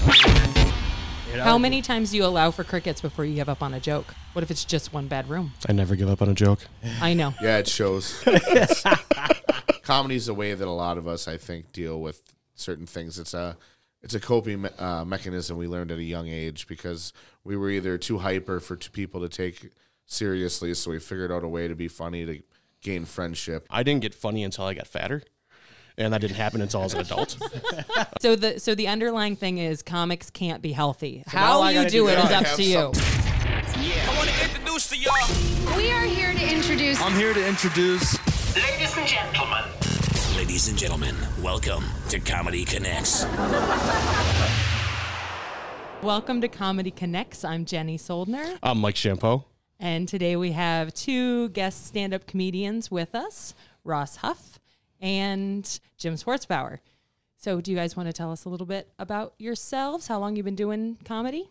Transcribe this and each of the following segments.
You know? How many times do you allow for crickets before you give up on a joke? What if it's just one bad room? I never give up on a joke. I know. Yeah, it shows. Comedy is a way that a lot of us, I think, deal with certain things. It's a it's a coping me- uh, mechanism we learned at a young age because we were either too hyper for two people to take seriously, so we figured out a way to be funny to gain friendship. I didn't get funny until I got fatter, and that didn't happen until I was an adult. So the so the underlying thing is comics can't be healthy. now How you do do it that. is up to you. some- I want to introduce to y'all. We are here to introduce I'm here to introduce Ladies and gentlemen. Ladies and gentlemen, welcome to Comedy Connects. Welcome to Comedy Connects. I'm Jenny Soldner, I'm Mike Shampoo. and today we have two guest stand-up comedians with us, Ross Huff and Jim Schwarzbauer. So, do you guys want to tell us a little bit about yourselves? How long you've been doing comedy?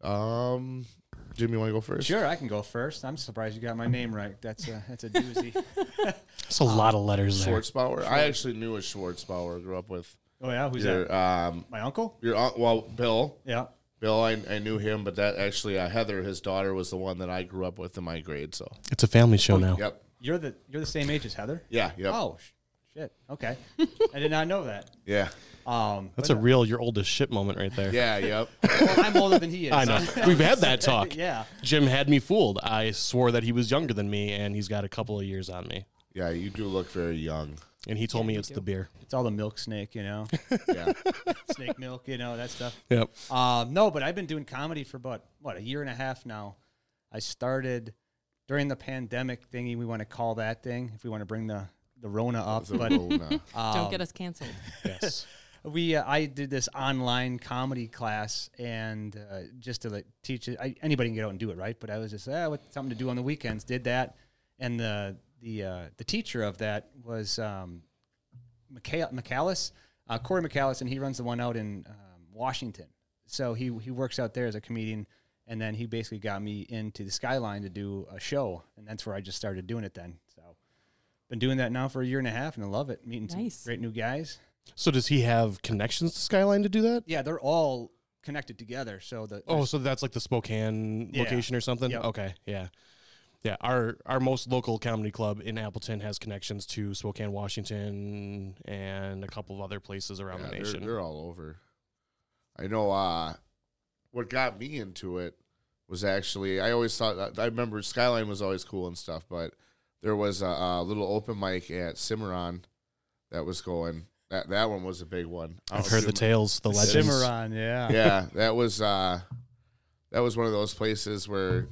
Um, Jim, you want to go first? Sure, I can go first. I'm surprised you got my name right. That's a that's a doozy. That's a lot of letters there. Schwarzbauer. I actually knew a Schwarzbauer. Grew up with oh yeah, who's your that? um My uncle? your aunt, well Bill. Yeah. Bill, I, I knew him, but that actually uh, Heather, his daughter, was the one that I grew up with in my grade. So, It's a family show now. yep, You're the you're the same age as Heather. yeah, yep, Oh sh- shit. Okay. I did not know that. yeah, Um, That's but a real "you're old as shit" moment right there. yeah, yep. well, I'm older than he is. I know. We've had that talk. yeah. Jim had me fooled. I swore that he was younger than me, and he's got a couple of years on me. Yeah, you do look very young. And he told me it's the beer. It's all the milk snake, you know, Yeah, snake milk, you know that stuff. Yep. Um, no, but I've been doing comedy for about what a year and a half now. I started during the pandemic thingy. We want to call that thing if we want to bring the the Rona up, The but Rona. Don't get us canceled. Yes. we uh, I did this online comedy class and uh, just to like teach it. I, anybody can get out and do it, right? But I was just ah, what something to do on the weekends. Did that, and the the uh, the teacher of that was um, Michael, McAllis, uh, Corey McAllis, and he runs the one out in um, Washington. So he he works out there as a comedian, and then he basically got me into the Skyline to do a show, and that's where I just started doing it. Then so. Been doing that now for a year and a half, and I love it. Meeting Nice. some great new guys. So does he have connections to Skyline to do that? Yeah, they're all connected together. So the Oh, so that's like the Spokane Yeah. location or something? Yep. Okay, yeah. Yeah, our our most local comedy club in Appleton has connections to Spokane, Washington, and a couple of other places around Yeah, the they're, nation. they're all over. I know. Uh, what got me into it was actually I always thought I remember Skyline was always cool and stuff, but there was a, a little open mic at Cimarron that was going. That that one was a big one. I I've don't heard the tales, the legends. Cimarron, yeah. yeah, that was uh, that was one of those places where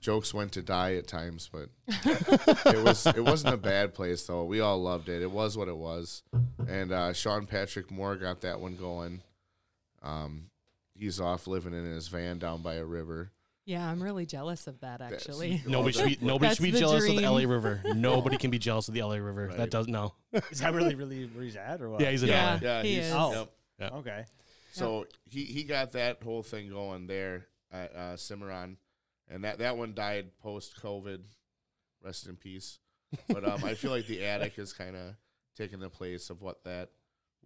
jokes went to die at times, but it was it wasn't a bad place though. We all loved it. It was what it was, and uh, Sean Patrick Moore got that one going. Um, he's off living in his van down by a river. Yeah, I'm really jealous of that actually. Nobody should be, nobody should be the jealous of the. LA River. Nobody can be jealous of the LA River. Right. That does no. Is that really, really where he's at, or what? Yeah, he's in Yeah. LA. Yeah, He he's is. Oh. yep. okay. So he he got that whole thing going there at uh, Cimarron, and that that one died post COVID. Rest in peace. But um, I feel like the attic is kind of taking the place of what that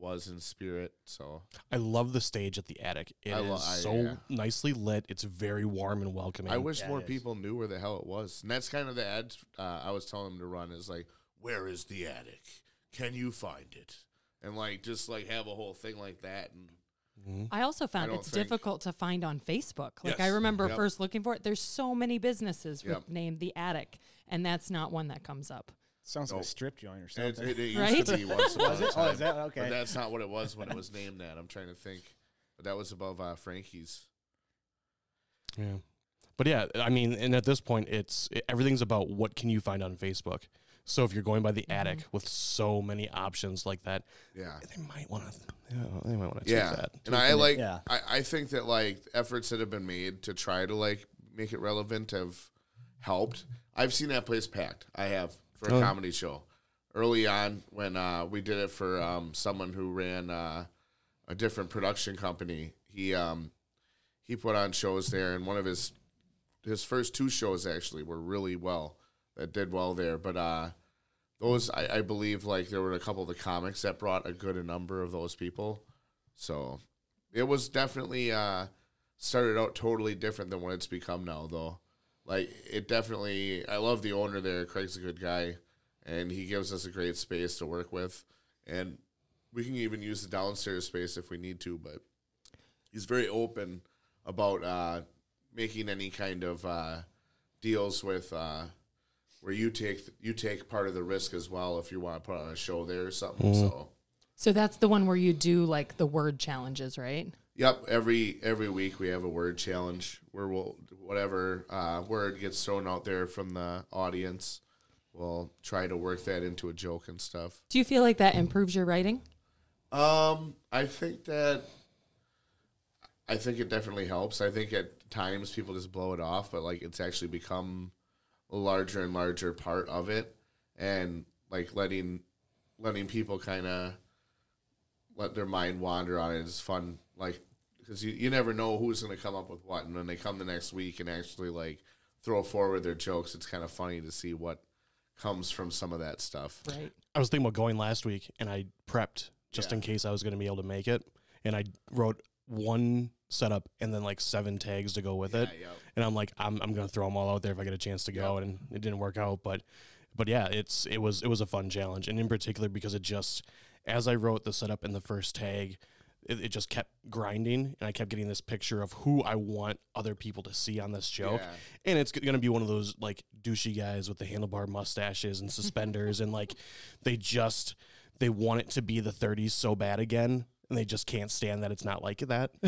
was in spirit. So I love the stage at the attic. It is I lo- I- so yeah. nicely lit. It's very warm and welcoming. I wish Yeah, more it is. people knew where the hell it was, and that's kind of the ad uh, I was telling them to run is like, where is the attic? Can you find it? And like just like have a whole thing like that, and I also found don't it's think- difficult to find on Facebook. Like I Yes. remember Yep. first looking for it. There's so many businesses with Yep. named the attic, and that's not one that comes up. Sounds like Nope. a strip joint or it, something. it, it used Right? to be once upon Was a it? time. Oh, is that okay? But that's not what it was when it was named that. I'm trying to think. But that was above uh, Frankie's. Yeah. But yeah, I mean, and at this point, it's it, everything's about what can you find on Facebook. So if you're going by the attic with so many options like that, Yeah. they might want to, yeah, they might want to Yeah. take that. And I like yeah. I, I think that like efforts that have been made to try to like make it relevant have helped. I've seen that place packed. I have for a Oh. comedy show. Early on when uh, we did it for um, someone who ran uh, a different production company, he um, he put on shows there and one of his his first two shows actually were really well that did well there. But uh, those I, I believe like there were a couple of the comics that brought a good number of those people. So it was definitely uh, started out totally different than what it's become now, though. Like it definitely, I love the owner there. Craig's a good guy, and he gives us a great space to work with, and we can even use the downstairs space if we need to. But he's very open about uh, making any kind of uh, deals with uh, where you take you take part of the risk as well if you want to put on a show there or something. So. So that's the one where you do like the word challenges, right? Yep, every every week we have a word challenge where we'll whatever uh, word gets thrown out there from the audience, we'll try to work that into a joke and stuff. Do you feel like that improves your writing? Um, I think that I think it definitely helps. I think at times people just blow it off, but like it's actually become a larger and larger part of it, and like letting letting people kind of let their mind wander on it is fun. Like because you, you never know who's going to come up with what, and when they come the next week and actually like throw forward their jokes, it's kind of funny to see what comes from some of that stuff. Right. I was thinking about going last week, and I prepped just Yeah. in case I was going to be able to make it, and I wrote one setup and then like seven tags to go with it. Yeah, yep. And I'm like, I'm, I'm going to throw them all out there if I get a chance to go, and it didn't work out, but but yeah, it's it was it was a fun challenge, and in particular because it just as I wrote the setup in the first tag. It, it just kept grinding, and I kept getting this picture of who I want other people to see on this joke Yeah. and it's going to be one of those like douchey guys with the handlebar mustaches and suspenders and like they just they want it to be the 30s so bad again and they just can't stand that it's not like that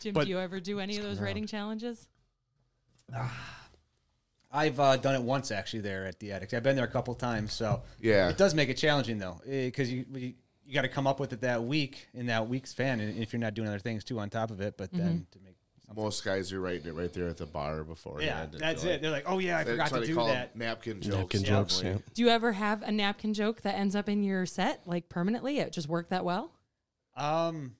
Jim, But- do you ever do any of those writing challenges? I've uh, done it once actually there at the attic. I've been there a couple times, so Yeah. it does make it challenging though, because you you, you got to come up with it that week in that week's fan, and if you're not doing other things too on top of it, but then to make Most guys are writing it right there at the bar before. yeah, that's it. They're like, oh yeah, I forgot why to do call 'em that. napkin jokes. napkin jokes yeah. definitely. Do you ever have a napkin joke that ends up in your set like permanently? It just worked that well? Um,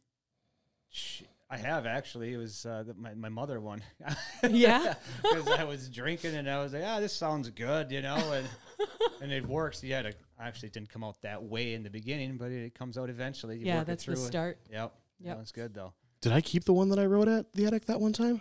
I have actually. It was uh, the, my my mother one. Yeah. because I was drinking and I was like, ah, this sounds good, you know, and and it works. Yeah, it actually didn't come out that way in the beginning, but it comes out eventually. You Yeah, that's the through it. start. Yep, Yep. that was good though. did i keep the one that i wrote at the attic that one time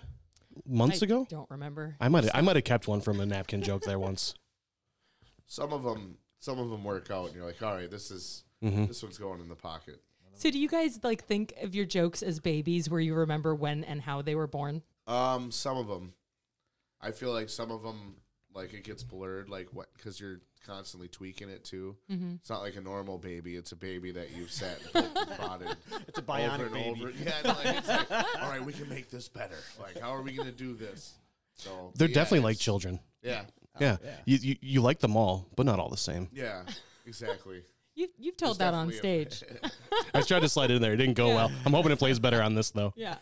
months I ago Don't remember. i might i might have kept one from a napkin joke there once Some of them, some of them work out, and you're like, all right, this is Mhm. this one's going in the pocket. So do you guys like think of your jokes as babies where you remember when and how they were born? Um, some of them, I feel like some of them, like it gets blurred, like what, because you're constantly tweaking it too. Mm-hmm. It's not like a normal baby; it's a baby that you've sat and poked and prodded. It's a over bionic and baby. over. Yeah, like, it's like, all right, we can make this better. Like, how are we gonna do this? So they're yeah, definitely like children Yeah, yeah, yeah. You, you you like them all but not all the same yeah, exactly. You've, you've told It's that on stage. i tried to slide in there it didn't go Yeah. well i'm hoping it plays better on this though Yeah.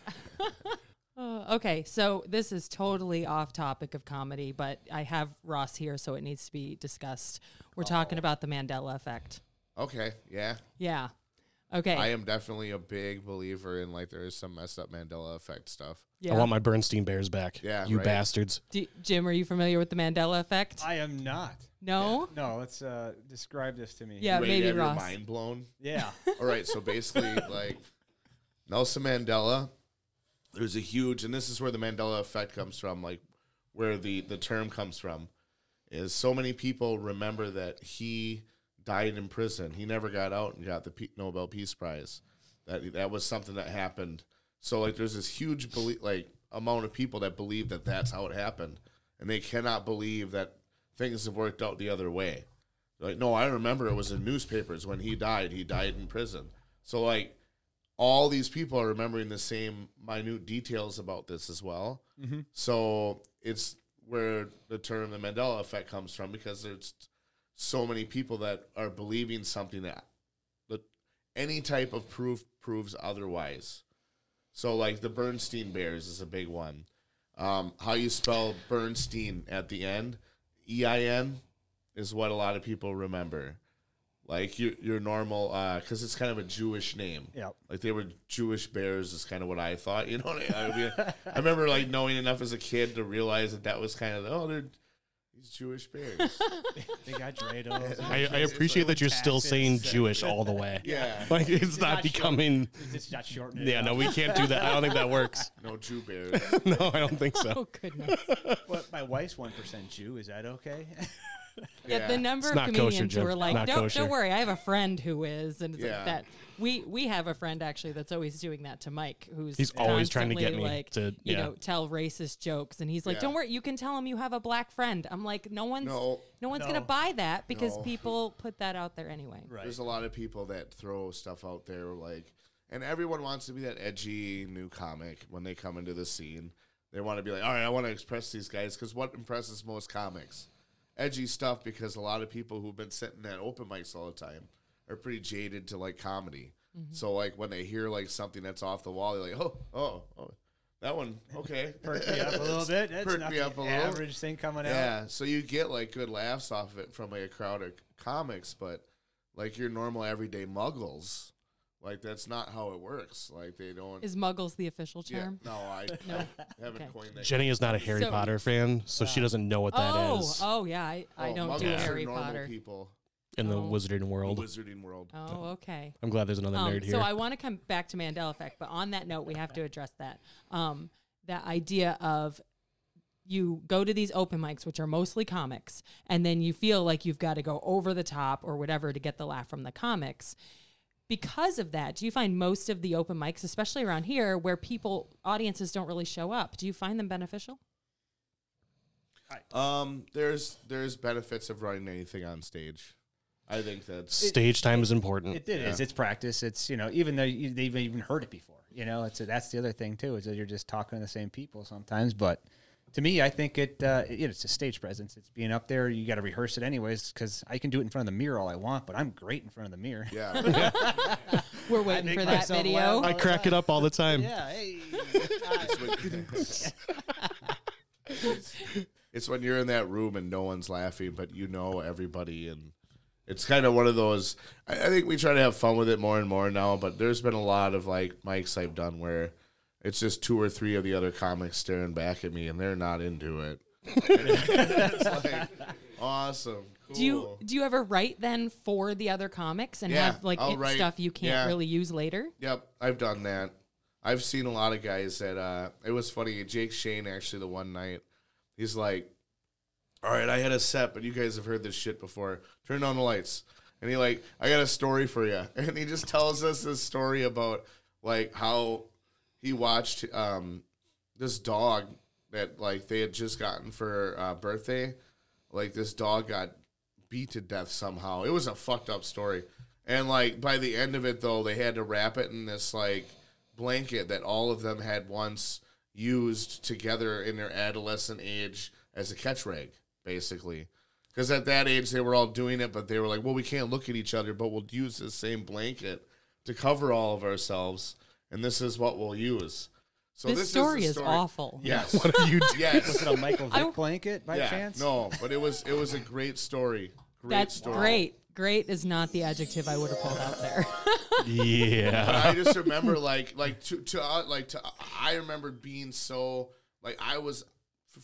Uh, okay, so this is totally off topic of comedy, but I have Ross here, so it needs to be discussed. We're talking about the Mandela effect. okay, yeah. Yeah. Okay. I am definitely a big believer in like there is some messed up Mandela effect stuff. yeah. i want my bernstein bears back Yeah, you right. bastards Do- Jim, are you familiar with the Mandela effect? I am not. no. No, let's uh, describe this to me. Yeah, Ready to maybe have your Ross. mind blown. yeah. All right, so basically, like Nelson Mandela, there's a huge, and this is where the Mandela effect comes from, like where the the term comes from, is so many people remember that he died in prison. He never got out and got the Pe- Nobel Peace Prize. That that was something that happened. So like, there's this huge belief, like amount of people that believe that that's how it happened, and they cannot believe that things have worked out the other way. Like, no, I remember it was in newspapers when he died. He died in prison. So like, all these people are remembering the same minute details about this as well. So it's where the term the Mandela effect comes from because there's so many people that are believing something that, that any type of proof proves otherwise. So like the Bernstein Bears is a big one. Um, how you spell Bernstein at the end, E I N, is what a lot of people remember. Like your your normal, uh, because it's kind of a Jewish name. Yeah, Like they were Jewish bears is kind of what I thought. You know, what I, I, mean, I remember like knowing enough as a kid to realize that that was kind of oh they're, These Jewish bears. They got dreidels. I, I appreciate that you're still saying Jewish all the way. yeah. Like it's not not becoming. It's not shortening. Yeah, up. no, we can't do that. I don't think that works. No Jew bears. No, I don't think so. Oh goodness. What, my wife's one percent Jew. Is that okay? Yeah, Yeah. the number It's of not kosher, comedians who Jim. are like, Not don't, kosher." don't worry, I have a friend who is, and it's Yeah. like that. We we have a friend actually that's always doing that to Mike, who's He's always trying to get me like, to- you know tell racist jokes, and he's like, Yeah. don't worry, you can tell him you have a black friend. I'm like, no one's no, No. one's No. gonna buy that because No. people put that out there anyway. right. There's a lot of people that throw stuff out there like and everyone wants to be that edgy new comic when they come into the scene. They want to be like, "All right, I want to express these guys cuz what impresses most comics? Edgy stuff because a lot of people who've been sitting at open mics all the time are pretty jaded to like comedy. Mm-hmm. So like when they hear like something that's off the wall, they're like, "Oh, oh, oh. That one, okay." Perk me up a little bit. That's Perk me up a little. average thing coming out. Yeah, so you get like good laughs off of it from like a crowd of comics, but like your normal everyday muggles, like that's not how it works. Like they don't. Is Muggles the official term? yeah, term? no, I No. haven't Okay. coined that. Jenny is not a Harry So- Potter fan, so she doesn't know what that is Oh, oh yeah, I, I Oh, don't muggles do are Harry normal Potter. people, in the Oh. wizarding the world. wizarding world. Oh, okay. I'm glad there's another Um, nerd here. so I want to come back to Mandela effect, but on that note, we have to address that. Um, that idea of you go to these open mics, which are mostly comics, and then you feel like you've got to go over the top or whatever to get the laugh from the comics. Because of that, do you find most of the open mics, especially around here, where people audiences don't really show up, do you find them beneficial? Um, there's there's benefits of running anything on stage. I think that Stage time is important. It, it is. It's practice. It's you know even though you, they've even heard it before. You know, it's that's the other thing too is that you're just talking to the same people sometimes. But to me, I think it, uh, it it's a stage presence. It's being up there. You got to rehearse it anyways because I can do it in front of the mirror all I want, but I'm great in front of the mirror. yeah. We're waiting for that myself video. I crack it up all the time. Yeah. Hey. it's, when, it's, it's when you're in that room and no one's laughing, but you know everybody, and it's kind of one of those. I, I think we try to have fun with it more and more now, but there's been a lot of like mics I've done where it's just two or three of the other comics staring back at me, and they're not into it. it's like awesome. Cool. Do you do you ever write then for the other comics and Yeah, have like it- write- stuff you can't yeah. really use later? Yep, I've done that. I've seen a lot of guys that uh it was funny, Jake Shane actually the one night, he's like, All right, I had a set, but you guys have heard this shit before. Turn on the lights. And he like, I got a story for you. And he just tells us this story about like how he watched um this dog that like they had just gotten for uh, birthday. Like this dog got beat to death somehow. It was a fucked up story. And like by the end of it though, they had to wrap it in this like blanket that all of them had once used together in their adolescent age as a catch rag, basically. Because at that age they were all doing it, but they were like, "Well, we can't look at each other, but we'll use the same blanket to cover all of ourselves, and this is what we'll use." So This this, story is, is awful. Yes. What are you yes. Was it a Michael Vick blanket by yeah. chance? No, but it was it was a great story. Great That's story. great. Great is not the adjective I would have pulled out there. Yeah. I just remember like like to to uh, like to I remember being so like I was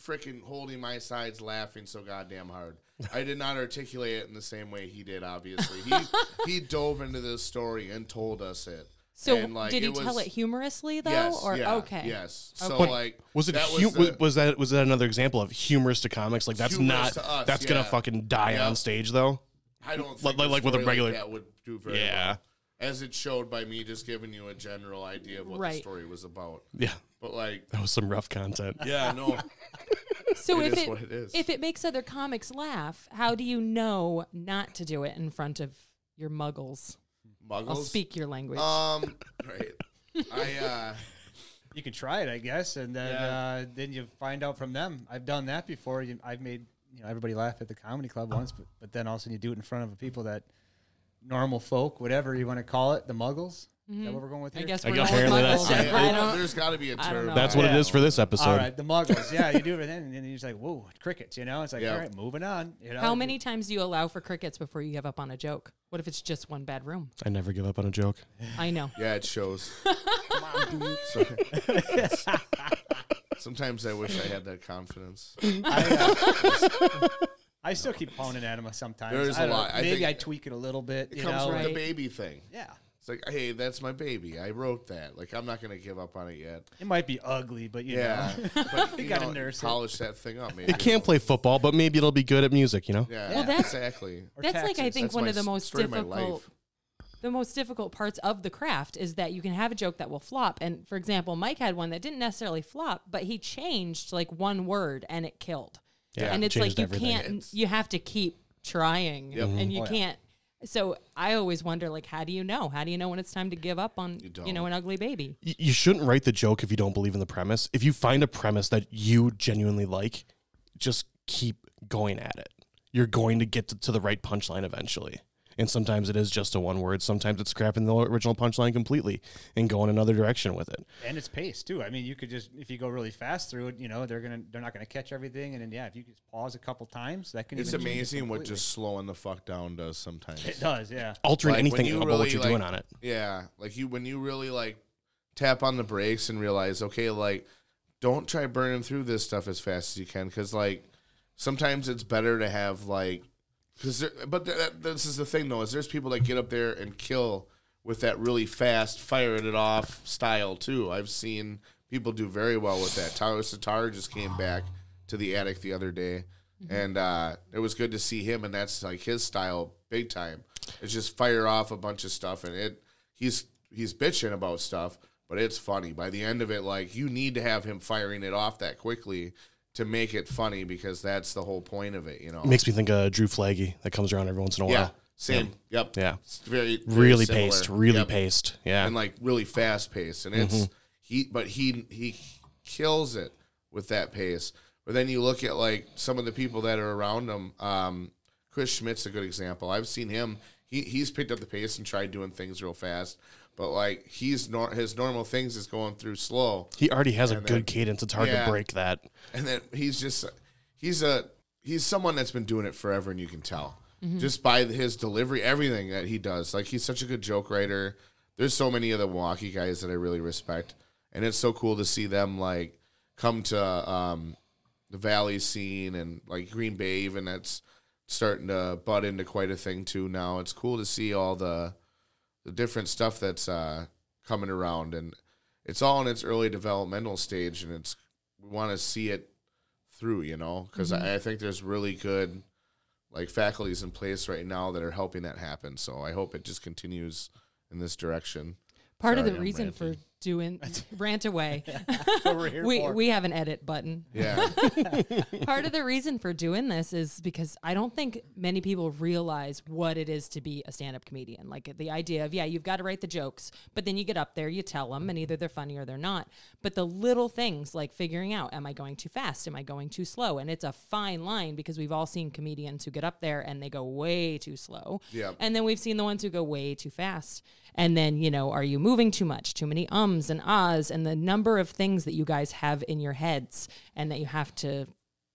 freaking holding my sides laughing so goddamn hard. I did not articulate it in the same way he did. Obviously, he he dove into this story and told us it. So And, like, did he it tell was- it humorously though, Yes. or yeah, okay? Yes. So Okay. like Was it that hu- was, the- was that was that another example of humorous to comics? Like that's not us, that's gonna fucking die Yeah. on stage though. I don't Like- think like- a like with a story regular- that would do very Yeah. well. As it showed by me just giving you a general idea of what Right. the story was about. Yeah, But like, that was some rough content. yeah, no, So It if is it what it is. if it makes other comics laugh, how do you know not to do it in front of your muggles? Muggles. I'll speak your language. Um, right. I uh, You can try it, I guess, and then Yeah. uh, then you find out from them. I've done that before. You, I've made you know everybody laugh at the comedy club once, but but then also you do it in front of people that normal folk, whatever you want to call it, the Muggles. Is that what we're going with I guess we're guess going apparently muggles. that's- I I, don't- there's got to be a I don't term. That's what it Yeah. is for this episode. All right, the Muggles. Yeah, you do it, and then you're just like, whoa, crickets. You know, it's like, Yeah. all right, moving on. You know, How many times do you allow for crickets before you give up on a joke? What if it's just one bad room? I never give up on a joke. I know. Yeah, it shows. Come on, dude. Sometimes I wish I had that confidence. I, uh, I still keep pounding at him sometimes. There's I a don't know, lot. I Maybe think I tweak it a little bit. It you comes know? from the baby thing. Yeah. It's like, hey, that's my baby. I wrote that. Like, I'm not gonna give up on it yet. It might be ugly, but you Yeah, know. but You you gotta know, nurse it. polish that thing up. Maybe It can't play football, but maybe it'll be good at music. You know. Yeah, Well, that's- exactly. Or That's like I think That's one my of the most story of my difficult the most difficult parts of the craft is that you can have a joke that will flop. And for example, Mike had one that didn't necessarily flop, but he changed like one word and it killed. Yeah, and it's like you everything. can't It's- you have to keep trying Yep. and you mm-hmm. Oh, yeah. can't so I always wonder like how do you know? How do you know when it's time to give up on You you, know an ugly baby? Y- you shouldn't write the joke if you don't believe in the premise. If you find a premise that you genuinely like, just keep going at it. You're going to get to, to the right punchline eventually. And sometimes it is just a one word. Sometimes it's scrapping the original punchline completely and going another direction with it. and it's paced too. I mean, you could just if you go really fast through it, you know, they're gonna they're not gonna catch everything, and then yeah, if you just pause a couple times, that can. It's even change it amazing what just slowing the fuck down does sometimes. it does. Yeah. Altering Like, anything you about really, what you're doing on it. Yeah, like you when you really like tap on the brakes and realize, okay, like don't try burning through this stuff as fast as you can because like sometimes it's better to have like because but th- that, this is the thing though is there's people that get up there and kill with that really fast firing it off style too. I've seen people do very well with that. Tyler Sitar just came back to the attic the other day. And uh, it was good to see him, and that's like his style, big time. It's just fire off a bunch of stuff, and it he's he's bitching about stuff, but it's funny. By the end of it, like you need to have him firing it off that quickly to make it funny because that's the whole point of it, you know. It makes me think of Drew Flaggy that comes around every once in a yeah, while. same. Yep. Yeah. It's very, very Really similar. paced, really Yep. paced. Yeah. and like really fast paced, and it's he, but he he kills it with that pace. But then you look at like some of the people that are around him. Um, Chris Schmidt's a good example. I've seen him. He he's picked up the pace and tried doing things real fast. But like he's nor- his normal things is going through slow, he already has a and good cadence. It's hard yeah. to break that. and then he's just he's a he's someone that's been doing it forever, and you can tell just by his delivery, everything that he does. Like he's such a good joke writer. There's so many of the Milwaukee guys that I really respect, and it's so cool to see them like come to um, the Valley scene and like Green Bay. Even that's starting to butt into quite a thing too. Now it's cool to see all the the different stuff that's uh, coming around, and it's all in its early developmental stage, and it's we want to see it through, you know, because I, I think there's really good like faculties in place right now that are helping that happen. So I hope it just continues in this direction. Part of the I'm reason for ranting. Doing rant away. That's what we're here we for. we have an edit button. Yeah, Part of the reason for doing this is because I don't think many people realize what it is to be a stand-up comedian. Like the idea of yeah, you've got to write the jokes, but then you get up there, you tell them, and either they're funny or they're not. But the little things like figuring out, am I going too fast? Am I going too slow? And it's a fine line because we've all seen comedians who get up there and they go way too slow. Yep. And then we've seen the ones who go way too fast. And then, you know, are you moving too much? Too many ums and ahs, and the number of things that you guys have in your heads and that you have to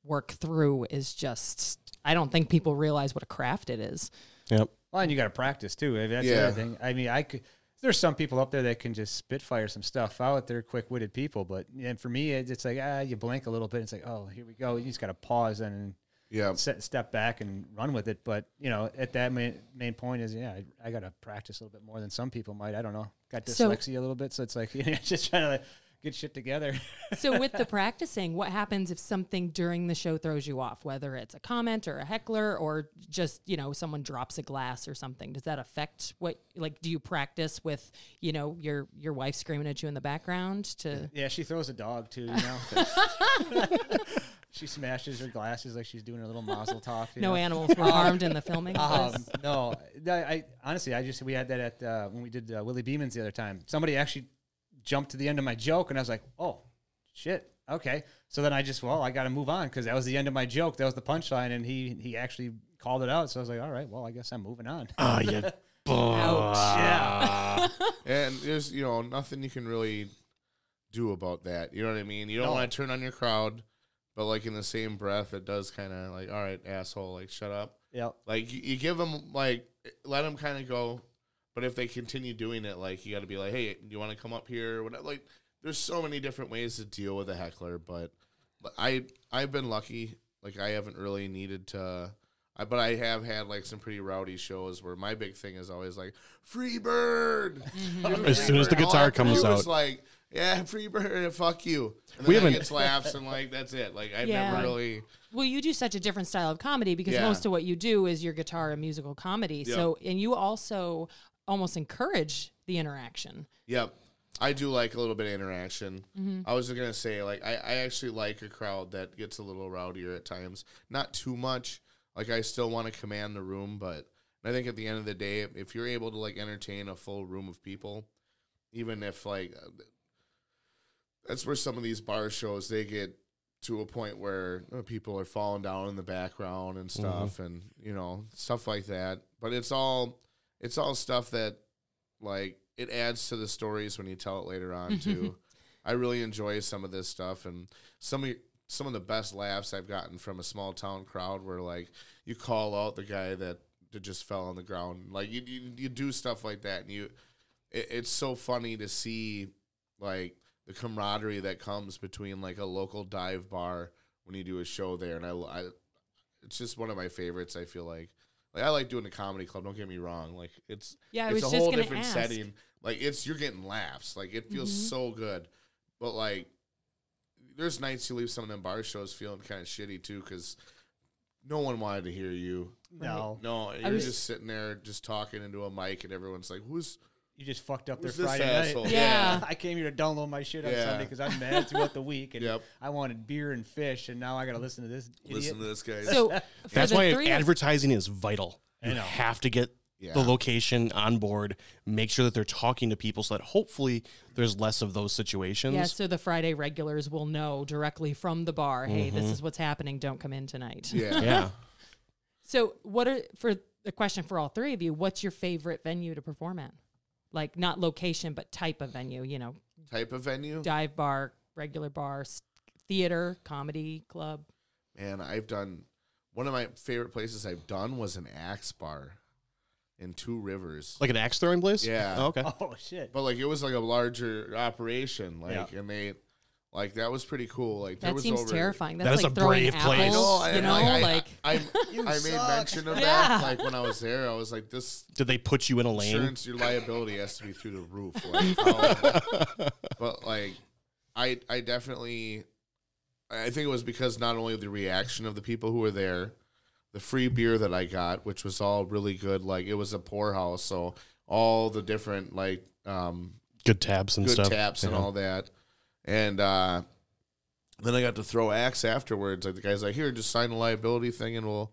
work through is just, I don't think people realize what a craft it is. Yep. Well, and you got to practice too. I mean, that's the other thing. I mean, I could. There's some people up there that can just spitfire some stuff out. They're quick-witted people, but and for me, it's it's like ah, you blink a little bit. It's like oh, here we go. You just got to pause and yeah. set, step back and run with it. But you know, at that main main point is yeah, I, I got to practice a little bit more than some people might. I don't know. Got So- dyslexia a little bit, so it's like you know, just trying to like, get shit together. So with the practicing, what happens if something during the show throws you off, whether it's a comment or a heckler or just, you know, someone drops a glass or something? Does that affect what like do you practice with, you know, your your wife screaming at you in the background to yeah, she throws a dog too. You know. she smashes her glasses like she's doing a little mazel tov. no know? animals were harmed in the filming Um, no, I, I honestly, I just we had that at uh, when we did uh, Willie Beeman's the other time. Somebody actually jumped to the end of my joke, and I was like, "Oh, shit, okay." So then I just, well, I got to move on because that was the end of my joke. That was the punchline, and he he actually called it out. So I was like, "All right, well, I guess I'm moving on." Oh, you. yeah, And there's you know nothing you can really do about that. You know what I mean? You don't No. want to turn on your crowd, but like in the same breath, it does kind of like, all right, asshole, like shut up. Yeah. Like you, you give them like let them kind of go, but if they continue doing it, like you got to be like, hey, you want to come up here? What like there's so many different ways to deal with a heckler, but, but I I've been lucky. Like I haven't really needed to. I, but I have had like some pretty rowdy shows where my big thing is always like free bird. Mm-hmm. As soon as the guitar have comes do is, out. like yeah, free bird, fuck you. And We then I haven't- gets laughs and like that's it. Like I've Yeah. never really. Well, you do such a different style of comedy because Yeah. most of what you do is your guitar and musical comedy. So, and you also almost encourage the interaction. Yep. I do like a little bit of interaction. Mm-hmm. I was gonna say, like, I, I actually like a crowd that gets a little rowdier at times. Not too much. Like, I still want to command the room, but I think at the end of the day, if you're able to like entertain a full room of people, even if like uh, that's where some of these bar shows they get to a point where uh, people are falling down in the background and stuff, and you know stuff like that. But it's all it's all stuff that like it adds to the stories when you tell it later on too. I really enjoy some of this stuff and some of some of the best laughs I've gotten from a small town crowd where like you call out the guy that, that just fell on the ground like you, you you do stuff like that and you it, it's so funny to see like the camaraderie that comes between like a local dive bar when you do a show there and I, I it's just one of my favorites I feel like. Like I like doing a comedy club don't get me wrong like it's Yeah, it's a whole different ask. setting. Like it's you're getting laughs like it feels Mm-hmm. so good. But like there's nights you leave some of them bar shows feeling kind of shitty too because no one wanted to hear you. No, no you're was- just sitting there just talking into a mic and everyone's like who's you just fucked up their who's this Friday asshole night. Yeah. I came here to download my shit on Yeah. Sunday because I'm mad throughout the week, and Yep. I wanted beer and fish, and now I got to listen to this. listen to this guy So, for That's the why three of- advertising is vital. You know. have to get Yeah. the location on board, make sure that they're talking to people so that hopefully there's less of those situations. Yeah, so the Friday regulars will know directly from the bar, hey, Mm-hmm. this is what's happening. Don't come in tonight. yeah yeah. So, what are for the question for all three of you? What's your favorite venue to perform at? Like not location, but type of venue. You know, type of venue dive bar, regular bar, theater, comedy club. man I've done one of my favorite places I've done was an axe bar in Two Rivers Like an axe throwing place? Yeah. Oh, okay. Oh shit! but like it was like a larger operation like Yeah. and they like that was pretty cool like there That was seems over terrifying. That's That is like a throwing brave place. apples. No, I you know, I, like I, I, I made mention of Yeah. that. Like when I was there, I was like, "This Did they put you in a lane? insurance, your liability has to be through the roof." Like, how- but like, I, I definitely, I think it was because not only the reaction of the people who were there, the free beer that I got, which was all really good. Like it was a poorhouse, so all the different like um, Good tabs and good stuff. taps and Yeah. all that. And uh, then I got to throw axe afterwards. Like the guy's like, "Here, just sign a liability thing, and we'll."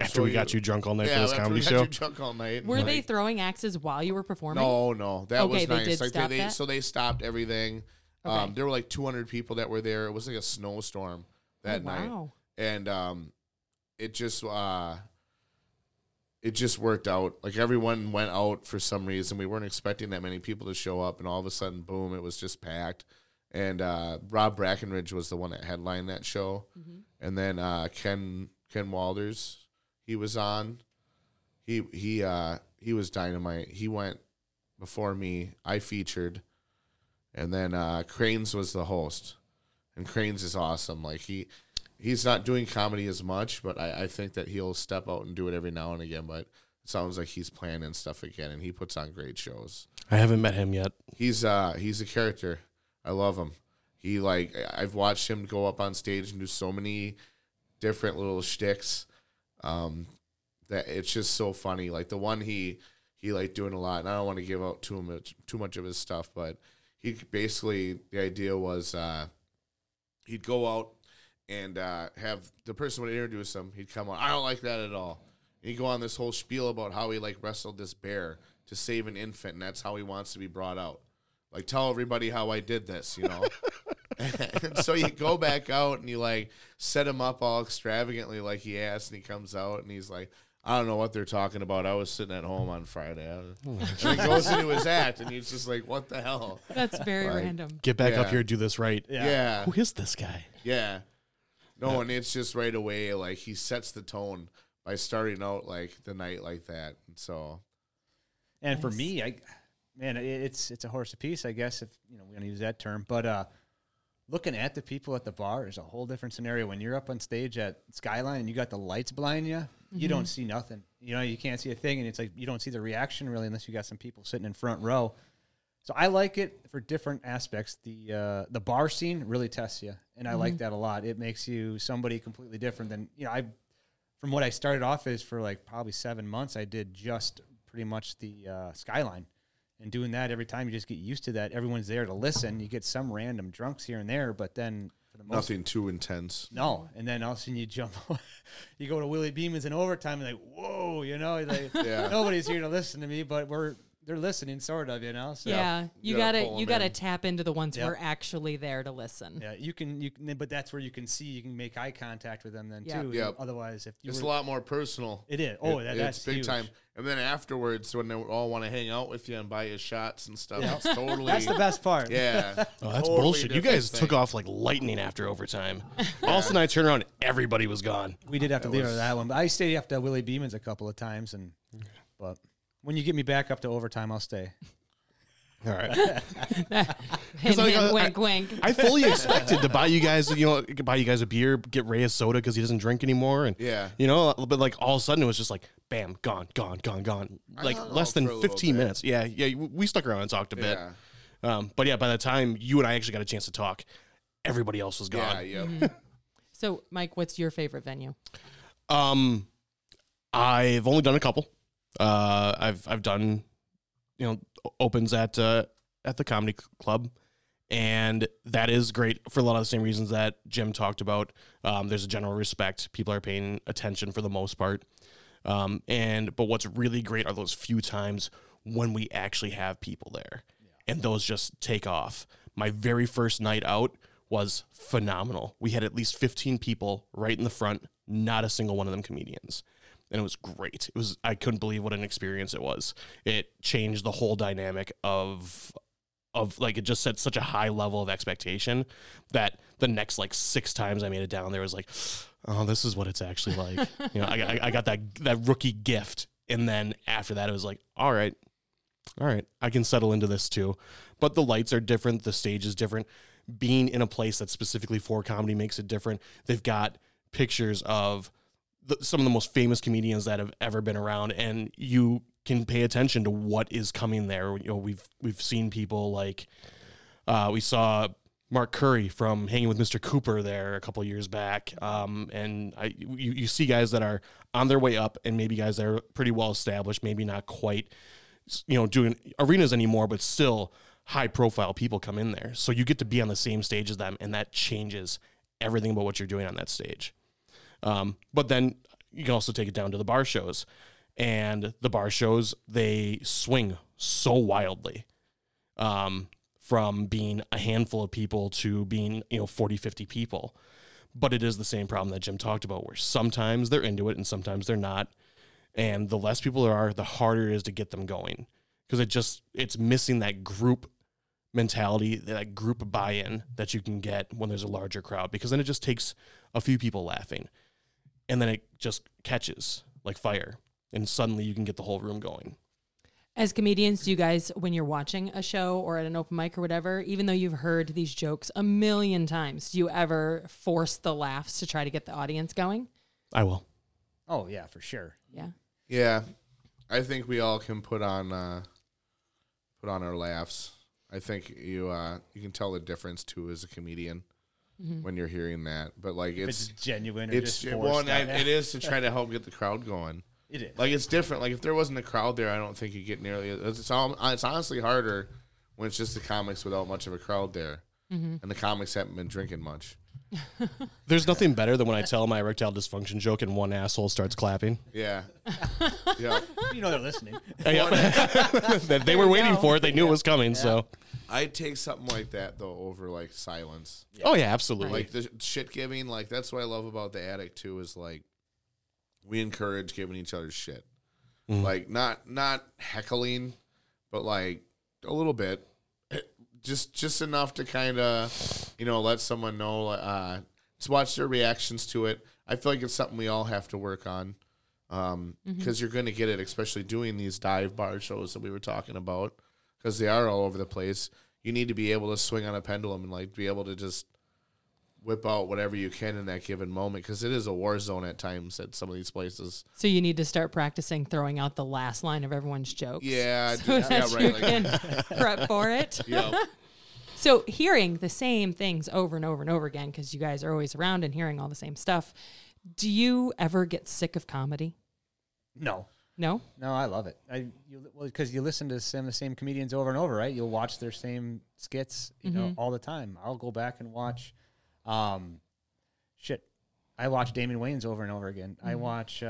After show we got you drunk all night for yeah, this after comedy we got show. you drunk all night. and, were they like- throwing axes while you were performing? no, no, that Okay, was they nice. did like stop they, that? so they stopped everything. Okay. Um, there were like 200 people that were there. It was like a snowstorm that Oh, night, wow. and um, it just uh, it just worked out. Like everyone went out for some reason. We weren't expecting that many people to show up, and all of a sudden, boom! It was just packed. And uh, Rob Brackenridge was the one that headlined that show, and then uh, Ken Ken Walders, he was on. He he uh, he was dynamite. He went before me. I featured, and then uh, Cranes was the host, and Cranes is awesome. Like he he's not doing comedy as much, but I, I think that he'll step out and do it every now and again. But it sounds like he's planning stuff again, and he puts on great shows. I haven't met him yet. He's uh he's a character. I love him. He like I've watched him go up on stage and do so many different little shticks. Um, that it's just so funny. Like the one he he like doing a lot, and I don't want to give out too much too much of his stuff, but he basically the idea was uh he'd go out and uh, have the person would introduce him. He'd come on. I don't like that at all. And he'd go on this whole spiel about how he like wrestled this bear to save an infant, and that's how he wants to be brought out. Like tell everybody how I did this, you know. and so you go back out and you like set him up all extravagantly like he asked, and he comes out and he's like. I don't know what they're talking about. I was sitting at home on Friday. Oh and he goes into his act, and he's just like, "What the hell?" That's very Like- random. Get back up here, do this right. Yeah. yeah. Who is this guy? Yeah. No, and it's just right away like he sets the tone by starting out like the night like that. And so And for me, I man, it's it's a horse apiece, I guess, if you know we don't use that term. But uh, looking at the people at the bar is a whole different scenario. When you're up on stage at Skyline and you got the lights blinding you, you don't see nothing. You know, you can't see a thing, and it's like you don't see the reaction really unless you got some people sitting in front row. So I like it for different aspects. The uh, the bar scene really tests you, and I like that a lot. It makes you somebody completely different than you know. I from what I started off as for like probably seven months, I did just pretty much the uh, skyline, and doing that every time you just get used to that. Everyone's there to listen. You get some random drunks here and there, but then for the most Nothing too intense. no, and then all of a sudden you jump, you go to Willie Beeman's in overtime, and like, whoa, you know, like Yeah. nobody's here to listen to me, but we're they're listening, sort of, you know. So Yeah, you, You gotta gotta, you gotta in. tap into the ones who are actually there to listen. yeah, you can, you can, but that's where you can see, you can make eye contact with them then Yeah. too. Yeah. Otherwise, if you It's were, a lot more personal. it is. Oh, It- that, it's that's big huge. time. And then afterwards, when they all want to hang out with you and buy you shots and stuff, it's totally That's the best part. yeah. Oh, that's Totally bullshit. You guys thing. took off like lightning after overtime. All of a sudden, I turn around, everybody was gone. We did have to leave it was- that one, but I stayed after Willie Beeman's a couple of times, and but when you get me back up to overtime, I'll stay. All right. Hint, like, hint, uh, wink, wink. I fully expected to buy you guys, you know, buy you guys a beer, get Ray a soda because he doesn't drink anymore, and Yeah. you know, but like all of a sudden it was just like, bam, gone, gone, gone, gone, like hung less out than for a little fifteen bit. minutes. Yeah, yeah, we stuck around and talked a bit. Yeah. Um, but yeah, by the time you and I actually got a chance to talk, everybody else was Yeah. gone. Yep. Mm-hmm. So, Mike, what's your favorite venue? Um, I've only done a couple. Uh, I've I've done, you know, opens at uh, at the comedy club, and that is great for a lot of the same reasons that Jim talked about. Um, there's a general respect. People are paying attention for the most part. Um, and but what's really great are those few times when we actually have people there, and those just take off. My very first night out was phenomenal. We had at least 15 people right in the front, not a single one of them comedians. And it was great. It was I couldn't believe what an experience it was. It changed the whole dynamic of of like it just set such a high level of expectation that the next like six times I made it down there was like, oh, this is what it's actually like. you know, I, I, I got that that rookie gift, and then after that, it was like, all right, all right, I can settle into this too. But the lights are different, the stage is different. Being in a place that's specifically for comedy makes it different. They've got pictures of the, some of the most famous comedians that have ever been around, and you can pay attention to what is coming there. You know, we've we've seen people like uh, we saw Mark Curry from Hanging with Mr. Cooper there a couple years back, um, and I you, you see guys that are on their way up, and maybe guys that are pretty well established, maybe not quite you know doing arenas anymore, but still high profile people come in there. So you get to be on the same stage as them, and that changes everything about what you're doing on that stage. Um, but then you can also take it down to the bar shows, and the bar shows they swing so wildly um, from being a handful of people to being you know 40 50 people. But it is the same problem that jim talked about where sometimes they're into it and sometimes they're not. And the less people there are the harder it is to get them going. Because it just it's missing that group mentality that group buy-in that you can get when there's a larger crowd because then it just takes a few people laughing and then it just catches like fire and suddenly you can get the whole room going As comedians, do you guys, when you're watching a show or at an open mic or whatever, even though you've heard these jokes a million times, do you ever force the laughs to try to get the audience going? i will Oh yeah, for sure. Yeah. Yeah, I think we all can put on uh, put on our laughs. I think you uh, you can tell the difference too as a comedian Mm-hmm. when you're hearing that. But like it's it's genuine it's just well, I, it is to try to help get the crowd going. It is. Like it's different. Like if there wasn't a crowd there, I don't think you'd get nearly. It's it's, all, it's honestly harder when it's just the comics without much of a crowd there, mm-hmm. and the comics haven't been drinking much. There's nothing better than when I tell my erectile dysfunction joke and one asshole starts clapping. Yeah, yeah. you know they're listening. That they were waiting for it. They knew it was coming. So, I'd take something like that though over like silence. oh yeah, absolutely. like the shit giving like that's what i love about the attic too is like we encourage giving each other shit mm-hmm. like not not heckling but like a little bit just just enough to kind of you know let someone know uh just watch their reactions to it i feel like it's something we all have to work on um because you're going to get it especially doing these dive bar shows that we were talking about because they are all over the place. You need to be able to swing on a pendulum and like be able to just whip out whatever you can in that given moment because it is a war zone at times at some of these places. So you need to start practicing throwing out the last line of everyone's jokes. Yeah, So yeah, that right, you like- can prep for it. Yeah, So hearing the same things over and over and over again because you guys are always around and hearing all the same stuff. Do you ever get sick of comedy? No, No. no, I love it. I you well because you listen to some of the same comedians over and over, right? You'll watch their same skits, you know, all the time. I'll go back and watch, um, shit. I watch Damon Wayans over and over again. I watch uh,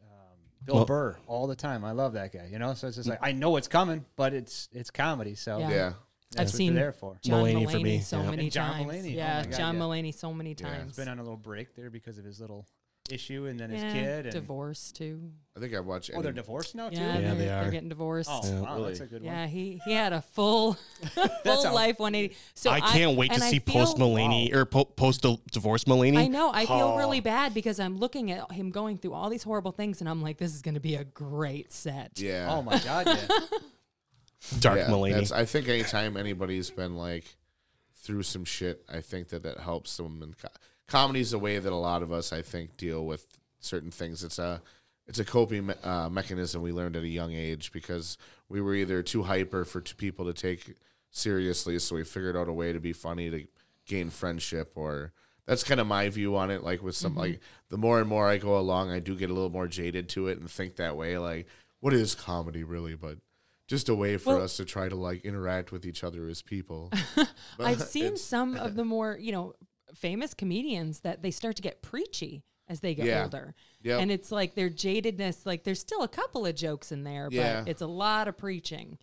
um, Bill Well- Burr all the time. I love that guy. You know, so it's just like I know it's coming, but it's it's comedy. So Yeah. yeah. That's I've what seen there for. John Mulaney Mulaney, for me, so yeah. many And John times. Mulaney, oh yeah, my God, John yeah. Mulaney so many Yeah. times. He's been on a little break there because of his little issue and then Yeah, his kid. And, divorce too. I think I watched. Oh, they're divorced now too. Yeah, Yeah, they're, they they're getting divorced. Oh, Yeah. wow, that's a Really? good one. Yeah, he he had a full full life 180. So I can't wait to see post Mulaney or po- post divorce Mulaney. I know. I feel Oh. really bad because I'm looking at him going through all these horrible things, and I'm like, this is going to be a great set. Yeah. Oh my god, yeah. Dark yeah, Mulaney. that's- I think anytime anybody's been like through some shit, I think that that helps them. And co- comedy is a way that a lot of us, I think, deal with certain things. It's a it's a coping me- uh, mechanism we learned at a young age because we were either too hyper for t- people to take seriously, so we figured out a way to be funny to gain friendship or. That's kind of my view on it. Like with some, like the more and more I go along, I do get a little more jaded to it and think that way. Like, what is comedy really? But just a way for Well- us to try to like interact with each other as people. I've seen some of the more, you know, famous comedians that they start to get preachy as they get Yeah. older. Yep. And it's like their jadedness, like there's still a couple of jokes in there, Yeah. but it's a lot of preaching.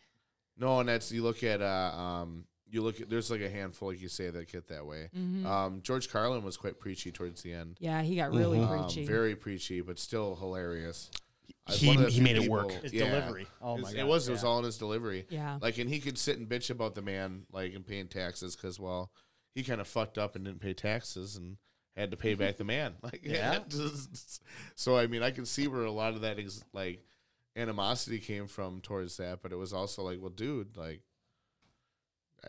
No, and that's you look at uh, um, you look at there's like a handful, like you say, that get that way. Um, George Carlin was quite preachy towards the end. Yeah, he got really Um, preachy. very preachy, but still hilarious. He- one of the he few made it work. His delivery. Oh It my was- God, It was. It was all in his delivery. Yeah. Like, and he could sit and bitch about the man, like, and paying taxes because, well, he kind of fucked up and didn't pay taxes and had to pay back the man. Like, Yeah. so I mean, I can see where a lot of that is like animosity came from towards that, but it was also like, well, dude, like.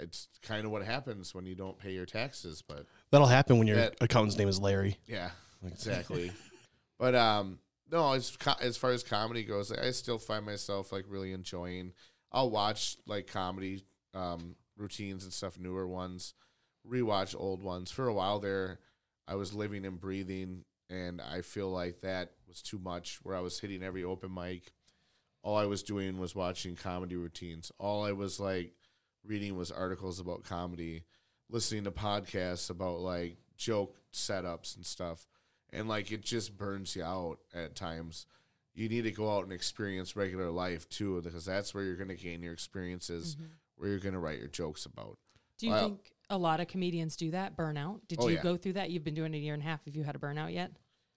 It's kind of what happens when you don't pay your taxes, but That'll happen when your That- accountant's name is Larry. yeah, exactly. but um, no, as as far as comedy goes, I still find myself like really enjoying. I'll watch like comedy um, routines and stuff, newer ones, rewatch old ones. For a while there, I was living and breathing, and I feel like that was too much. Where I was hitting every open mic, all I was doing was watching comedy routines. All I was like reading was articles about comedy, listening to podcasts about like joke setups and stuff. And like it just burns you out at times. You need to go out and experience regular life too, because that's where you're going to gain your experiences, where you're going to write your jokes about. do you well- think a lot of comedians do that? Burnout? Did Oh, you yeah. go through that? You've been doing it a year and a half. Have you had a burnout yet?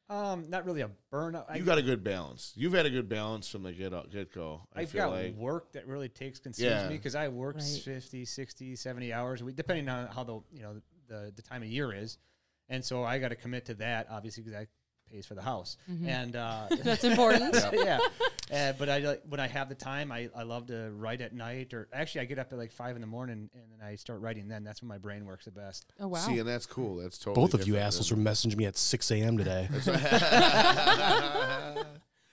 Um, not really a burnout. I, You got a good balance. You've had a good balance from the get get go. I I've feel got like work that really takes consumes Yeah. me because I work Right. 50, 60, 70 hours a week, depending on how the you know the the time of year is, and so I got to commit to that obviously because that pays for the house and uh, That's important. yeah. Uh, but I like when I have the time, I, I love to write at night or actually I get up at like five in the morning and then I start writing. Then that's when my brain works the best. Oh wow. see, and that's cool. That's totally Both of you different assholes were messaging me at 6 a.m. today.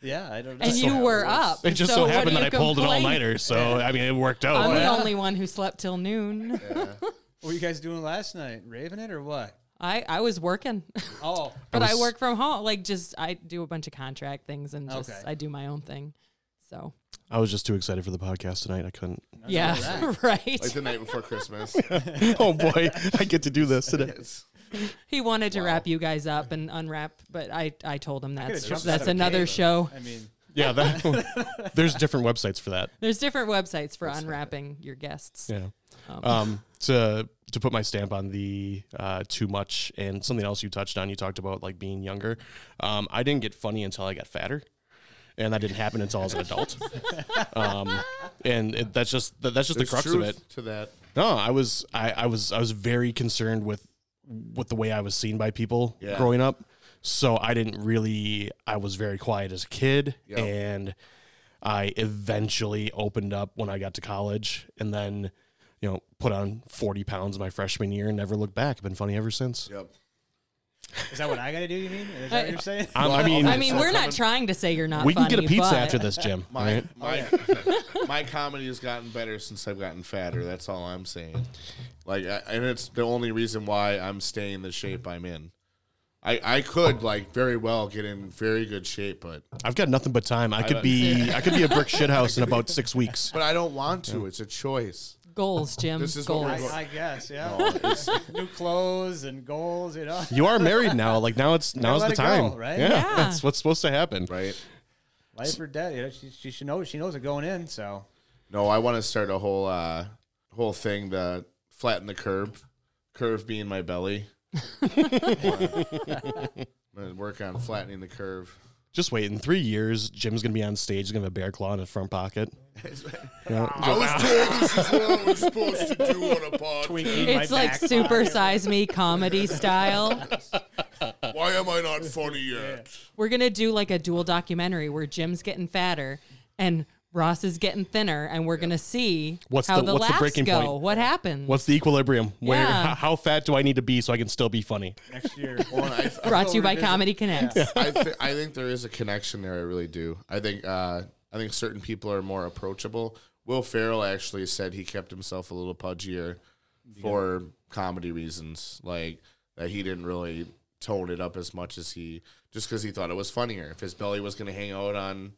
Yeah, I don't know. and you were up. It just so, what happened that I you pulled an all nighter. So, I mean, it worked out. I'm but- the only one who slept till noon. what were you guys doing last night? Raving it or what? I, I was working, Oh, but I, was- work from home. Like just I do a bunch of contract things and just Okay. I do my own thing. So I was just too excited for the podcast tonight. I couldn't. yeah, right. like the night before Christmas. oh, boy. I get to do this today. He wanted to wrap you guys up and unwrap, but I I told him that's that's another game. show. I mean, Yeah, that, there's different websites for that. There's different websites for unwrapping your guests. Yeah. Um, Um, to to put my stamp on the uh, too much and something else you touched on, you talked about like being younger. Um, I didn't get funny until I got fatter, and that didn't happen until I was an adult. um, and it, that's just that, that's just there's the crux of it. to that. No, I was I, I was I was very concerned with with the way I was seen by people Yeah. growing up. So I didn't really I was very quiet as a kid Yep. and I eventually opened up when I got to college, and then you know put on forty pounds my freshman year and never looked back. Been funny ever since. Yep. Is that what I got to do? You mean? Is that what you're saying? Um, I mean, I mean, we're not trying to say you're not. we can get a pizza but- after this, Jim. My right? my my comedy has gotten better since I've gotten fatter. That's all I'm saying. Like, and it's the only reason why I'm staying the shape I'm in. I I could like very well get in very good shape, but I've got nothing but time. I could be I could be a brick shit house in about six weeks. but I don't want to. It's a choice. Goals, Jim. This is what goals. we're I, go- I guess, yeah. No, it's, New clothes and goals, you know. You are married now. Like now it's now's let the it go, time, right? Yeah, Yeah. that's what's supposed to happen. right. Life or death. You know, she, she should know. She knows it going in. So No, I want to start a whole uh whole thing to flatten the curve. Curve being my belly. I'm gonna work on flattening the curve. Just wait. In three years, Jim's gonna be on stage. He's gonna have a bear claw in his front pocket. I was told this is what I was supposed to do on a podcast. Twinkie It's like super size me comedy style. Why am I not funny yet? We're gonna do like a dual documentary where Jim's getting fatter and Ross is getting thinner, and we're gonna see What's how the- the, what's the breaking go. point? What happens? What's the equilibrium? Where Yeah. how, how fat do I need to be so I can still be funny? next year. Well, I, I, brought to you by Comedy Connects? I, th- I think there is a connection there. I really do. I think uh, I think certain people are more approachable. Will Ferrell actually said he kept himself a little pudgier for comedy reasons, like that he didn't really tone it up as much as he just because he thought it was funnier. If his belly was going to hang out on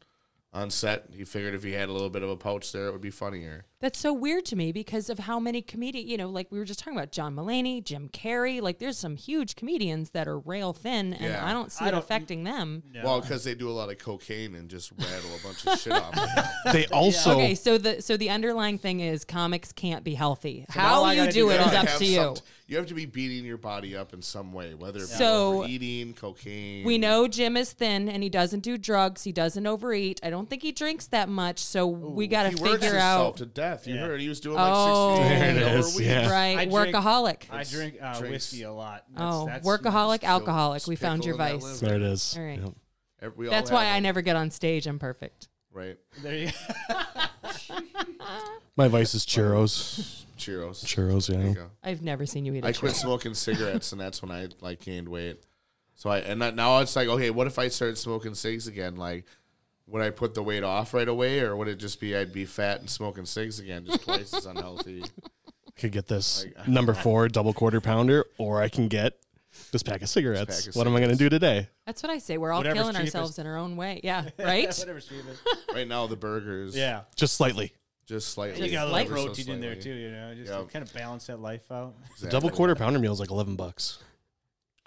on set, he figured if he had a little bit of a pouch there, it would be funnier. That's so weird to me because of how many comedians, you know, like we were just talking about John Mulaney, Jim Carrey. Like there's some huge comedians that are rail thin, and Yeah. I don't see I it don't- affecting them. Well, because they do a lot of cocaine and just rattle a bunch of shit off. They also Okay, so the so the underlying thing is comics can't be healthy. now How I you gotta do do it that. is up have to you. some- you have to be beating your body up in some way, whether it be So- eating, cocaine. We know Jim is thin and he doesn't do drugs. He doesn't overeat. I don't think he drinks that much. So we got to he works figure himself out to death. You Yeah. heard he was doing like Oh. 60 There it hour is, weeks. yeah. right I drink- workaholic. I drink uh, Drinks. whiskey a lot. oh, that's- workaholic, Still alcoholic. We found your pickle in that vice. liver. there it is. All right. Yep. Every- we all That's have why I them, never get on stage. I'm perfect. Right. There you My vice is churros. Cheeros. Churros, There you yeah. go. I've never seen you eat a I quit smoking cigarettes, and that's when I like gained weight. So I and that, now it's like, okay, what if I started smoking cigs again? Like, would I put the weight off right away, or would it just be I'd be fat and smoking cigs again, just twice as unhealthy? I could get this Like- number four double quarter pounder, or I can get this pack of cigarettes. pack of what am I going to do today? That's what I say. We're all Whatever's killing cheapest. ourselves in our own way. Yeah, right? Whatever, Steven. Right now, the burgers, Yeah. Just slightly. just slightly. You got a Slight- little ever so protein in there too, you know, just Yeah. to kind of balance that life out. The Exactly. double quarter pounder meal is like eleven bucks.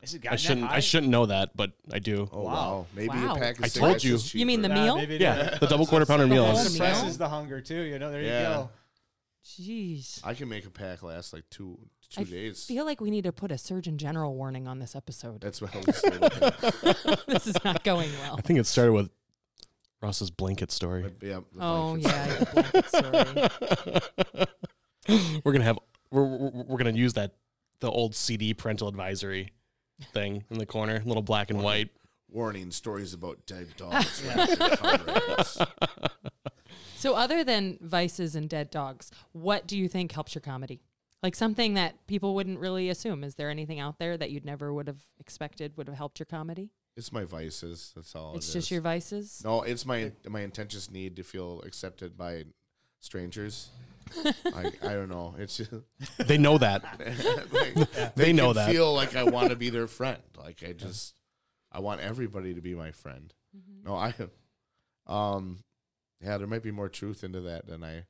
Is it I shouldn't. I shouldn't know that, but I do. Oh Wow. wow, maybe Wow. a pack of I told cigarettes you. is You mean the cheaper. Nah, meal? maybe it Yeah, is. the double quarter pounder meal whole is. Suppresses the hunger too, you know. There Yeah. you go. Jeez. I can make a pack last like two two I days. feel like we need to put a Surgeon General warning on this episode. That's what I was saying. this is not going well. I think it started with Ross's blanket story. yeah. the Oh blankets. yeah, the blanket story. we're gonna have. We're, we're, we're gonna use that the old CD parental advisory thing in the corner, little black and white. Warning: stories about dead dogs. Comrades. So, other than vices and dead dogs, what do you think helps your comedy? Like something that people wouldn't really assume. Is there anything out there that you'd never would have expected would have helped your comedy? it's my vices. That's all. it's it just is. your vices. No, it's my my intense need to feel accepted by strangers. I I don't know. It's just They know that. like, They know can that. Feel like I want to be their friend. Like I just I want everybody to be my friend. Mm-hmm. No, I um yeah, there might be more truth into that than I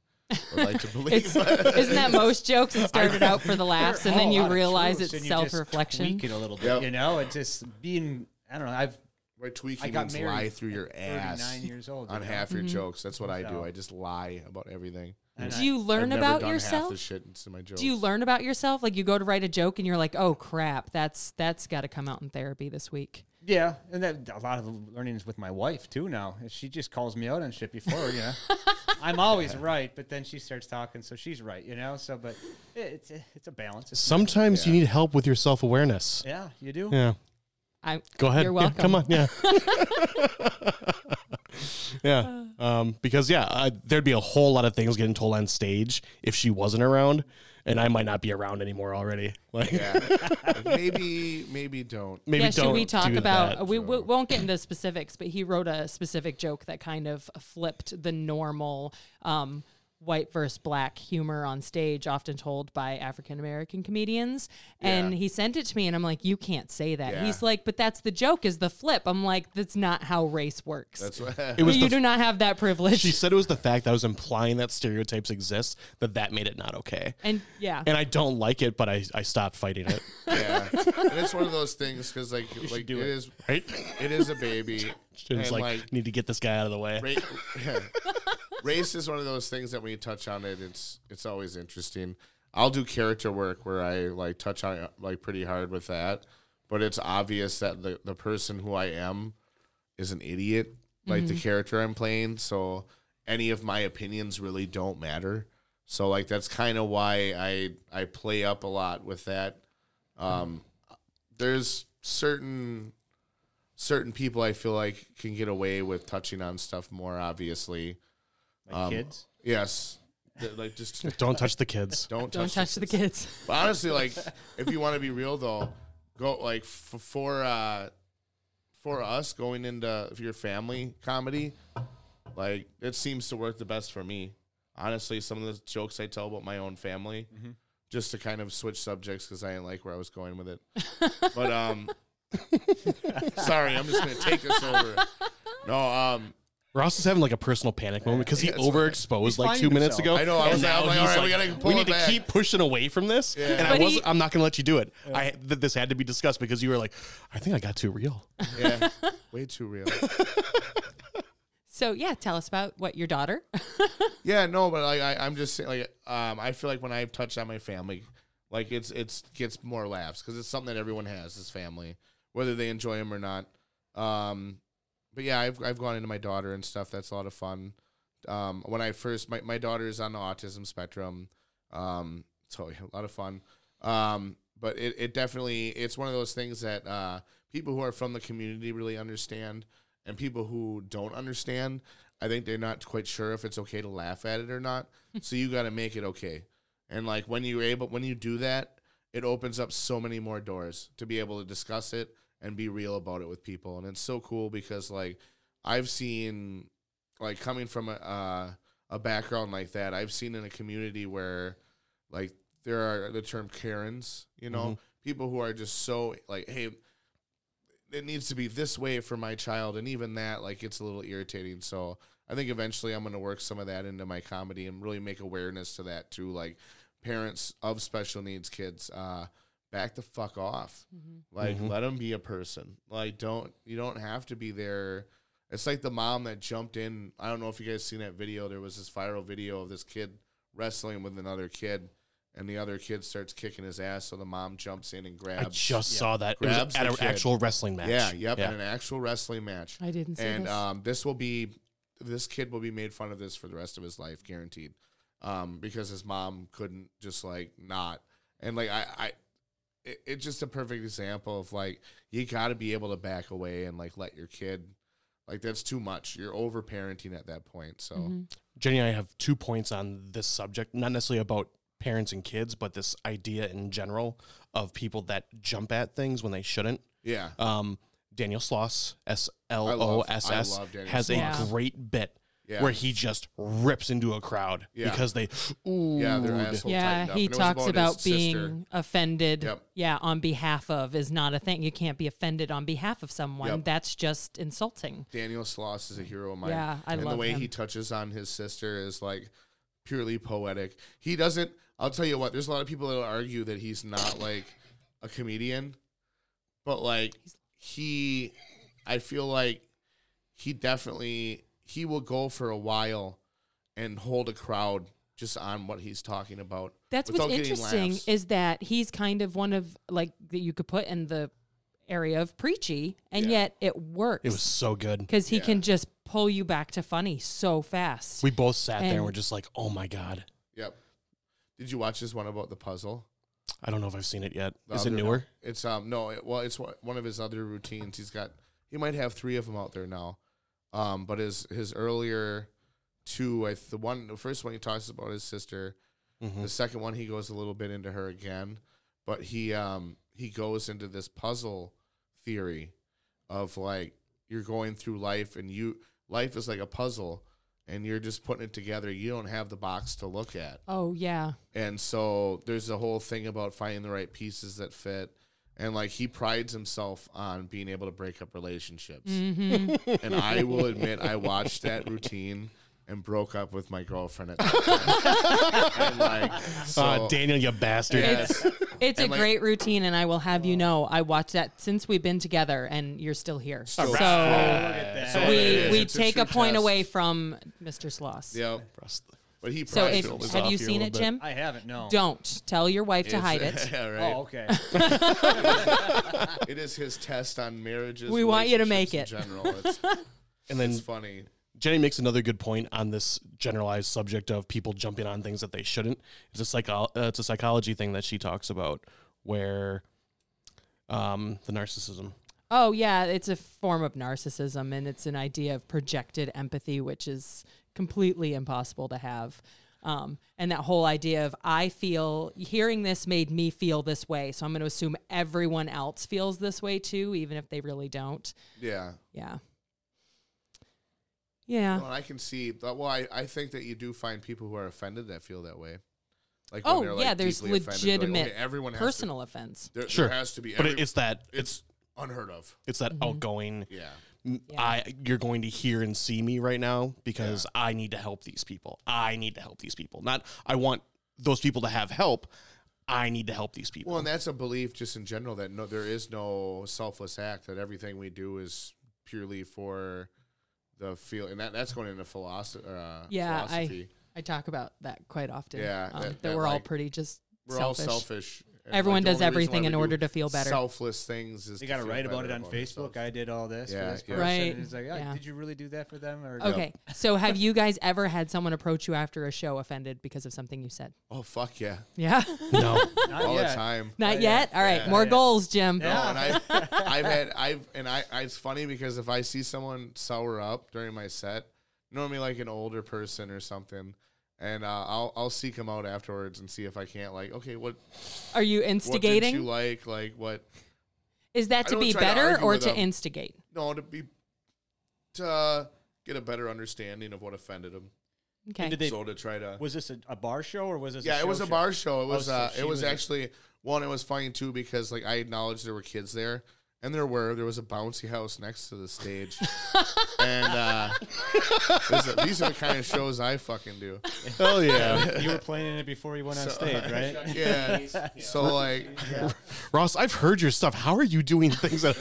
would like to believe. It's, isn't that most jokes? It started out for the laughs, and then you realize it's and you just self reflection. Tweak it a little bit, Yep. you know. It's just being. I don't know. I've right tweaking I got means married lie through your at ass 39 years old. on you know? half your jokes. That's what I do. So- I just lie about everything. And Do I- you learn I've never about done Half yourself? the shit into my jokes. Do you learn about yourself? Like you go to write a joke and you're like, "Oh crap, that's that's got to come out in therapy this week." Yeah, and that a lot of the learning is with my wife too. Now she just calls me out on shit before, you know. I'm always right, but then she starts talking, so she's right, you know. So, but it, it's a, it's a balance. It's, Sometimes you need help with your self awareness. yeah, you do. Yeah. I Go ahead. You're Yeah, welcome. come on. Yeah. yeah. Um, because yeah, I, there'd be a whole lot of things getting told on stage if she wasn't around, and I might not be around anymore already. Like, Yeah. Maybe maybe don't. maybe yeah, don't should we talk about? that. We, we won't get into specifics, but he wrote a specific joke that kind of flipped the normal um, white versus black humor on stage, often told by African American comedians. And Yeah. he sent it to me, and I'm like, "You can't say that." Yeah. He's like, "But that's the joke, is the flip." I'm like, "That's not how race works. That's what. It was you the do not have that privilege." She said it was the fact that I was implying that stereotypes exist that that made it not okay. and yeah, And I don't like it, but I, I stopped fighting it. yeah, and it's one of those things because like like do it it. is Right? it is a baby. It's like, like need to get this guy out of the way. Ra- yeah. Race is one of those things that when you touch on it, it's it's always interesting. I'll do character work where I like touch on like pretty hard with that, but it's obvious that the the person who I am is an idiot, like the character I'm playing. So any of my opinions really don't matter. So like that's kind of why I I play up a lot with that. Um, there's certain certain people I feel like can get away with touching on stuff more obviously. Like Um, kids. Yes. Th- Like just Don't touch the kids. don't don't touch, touch the kids. But honestly, like if you want to be real though, go like f- for uh for us going into your family comedy, like it seems to work the best for me. Honestly, some of the jokes I tell about my own family, just to kind of switch subjects because I didn't like where I was going with it. but um, sorry, I'm just gonna take this over. No, um, Ross is having like a personal panic moment because he Yeah, it's overexposed He's like two finding minutes himself. ago. I know, I and was like- now I'm like, he's all right, we gotta pull we it need back." to keep pushing away from this. Yeah. And I But was he- I'm not going to let you do it. I th- this had to be discussed because you were like, I think I got too real. yeah, way too real. So yeah, tell us about what your daughter. Yeah, no, but like I, I'm just saying, like um, I feel like when I touch on my family, like it's it's gets more laughs because it's something that everyone has as family, whether they enjoy them or not. Um, but yeah, I've I've gone into my daughter and stuff. That's a lot of fun. Um, when I first, my my daughter is on the autism spectrum, um, so yeah, a lot of fun. Um, but it, it definitely it's one of those things that uh, people who are from the community really understand, and people who don't understand, I think they're not quite sure if it's okay to laugh at it or not. so you got to make it okay, and like when you're able, when you do that, it opens up so many more doors to be able to discuss it and be real about it with people, and it's so cool because like I've seen like coming from a uh, a background like that, I've seen in a community where like there are the term Karens, you know, people who are just so like, hey, it needs to be this way for my child, and even that, like, it's a little irritating. So I think eventually I'm going to work some of that into my comedy and really make awareness to that too, like parents of special needs kids. Uh, back the fuck off. Like, let them be a person. Like, don't you don't have to be there. It's like the mom that jumped in. I don't know if you guys seen that video. There was this viral video of this kid wrestling with another kid, and the other kid starts kicking his ass. So the mom jumps in and grabs. I just saw that. It was Grabs at an kid. actual wrestling match. Yeah, yep, Yeah. in an actual wrestling match. I didn't see And this. um, this will be, this kid will be made fun of this for the rest of his life, guaranteed, um, because his mom couldn't just like not, and like I, I, it, it's just a perfect example of like you got to be able to back away and like let your kid, like that's too much. You're over parenting at that point. So Mm-hmm. Jenny and I have two points on this subject, not necessarily about parents and kids, but this idea in general of people that jump at things when they shouldn't. yeah, Um, Daniel Sloss, S L O S S, I love Daniel has a great bit Yeah. where he just rips into a crowd Yeah. because they, ooh, yeah, their asshole yeah, tightened up. he And it was talks his about being sister. offended. Yep. Yeah, on behalf of is not a thing. You can't be offended on behalf of someone. Yep. That's just insulting. Daniel Sloss is a hero of mine. Yeah, I and love the way him. he touches on his sister is like purely poetic. He doesn't. I'll tell you what. There's a lot of people that will argue that he's not like a comedian, but like he, I feel like he definitely he will go for a while and hold a crowd just on what he's talking about. That's what's interesting laughs. is that he's kind of one of like that you could put in the area of preachy, and Yeah. yet it works. it was so good. because he Yeah. can just pull you back to funny so fast. We both sat there and And- were just like, oh my God. Yep. Did you watch this one about the puzzle? I don't know if I've seen it yet. The Is it other- newer? It's um no, it, well, it's one one of his other routines. He's got he might have three of them out there now. Um, but his his earlier two, I th- the one the first one he talks about his sister. Mhm. The second one he goes a little bit into her again, but he um he goes into this puzzle theory of like you're going through life and you life is like a puzzle and you're just putting it together. You don't have the box to look at. Oh yeah. And so there's a whole thing about finding the right pieces that fit. And like he prides himself on being able to break up relationships. Mm-hmm. And I will admit, I watched that routine and broke up with my girlfriend at that time. and like, so, uh, Daniel, you bastard. Yeah. It's it's a like- great routine, and I will have you know, I watched that since we've been together, and you're still here. Still- so look at that. So we we It's a take a, true point test. away from Mr. Sloss. yeah. Russ, But he So if himself. have you off here a seen little it, bit. Jim? I haven't. No. Don't tell your wife to hide it. yeah, right. Oh, okay. It is his test on marriages. We want you to make it. In general, it's, and then it's funny. Jenny makes another good point on this generalized subject of people jumping on things that they shouldn't. It's a psycho- uh, it's a psychology thing that she talks about where um, the narcissism. Oh yeah, it's a form of narcissism, and it's an idea of projected empathy, which is completely impossible to have. Um, and that whole idea of I feel hearing this made me feel this way, so I'm going to assume everyone else feels this way too, even if they really don't. Yeah. Yeah. Yeah. Well, I can see. But, well, I, I think that you do find people who are offended that feel that way. Like Oh, when they're, like, yeah, there's deeply offended, like, legitimate okay, everyone has Personal offense. There, Sure. there has to be. But it's that it's unheard of. it's that outgoing. Yeah. "M- Yeah. I you're going to hear and see me right now because I need to help these people. I need to help these people. Not I want those people to have help. I need to help these people. Well, and that's a belief just in general that no, there is no selfless act. That everything we do is purely for the feel, and that that's going into philosophy. Uh, Yeah, philosophy. I I talk about that quite often. Yeah, um, that- that, that, we're all pretty just We're selfish. all selfish. And, Everyone the does everything in order to feel better. Selfless things is They got to write about it on about Facebook. ourselves. I did all this Yeah, for this yeah. person. Right, And It's like, ah, yeah. did you really do that for them? Or Okay, so have you guys ever had someone approach you after a show offended because of something you said? Oh fuck yeah, Yeah, no. Not all yet. the time. not yeah. yet. All right, Yeah, more yeah. goals, Jim. No, and I, I've had, I've, and I, I, it's funny because if I see someone sour up during my set, normally like an older person or something, and uh, I'll, I'll seek him out afterwards and see if I can't like, okay, what, Are you what did instigating? you like, like what? Is that to be try to better or to them. instigate? No, to be, to uh, get a better understanding of what offended him. Okay. did they- so to try to, Was this a, a bar show or was this? yeah, a it was show a bar show. It Oh, was, so uh, it was was actually one. It was funny too because like I acknowledged there were kids there, and there were. There was a bouncy house next to the stage, and uh, this is- these are the kind of shows I fucking do. Hell yeah. you were playing in it before you went on stage, right? Yeah. So like, Ross, I've heard your stuff. How are you doing things that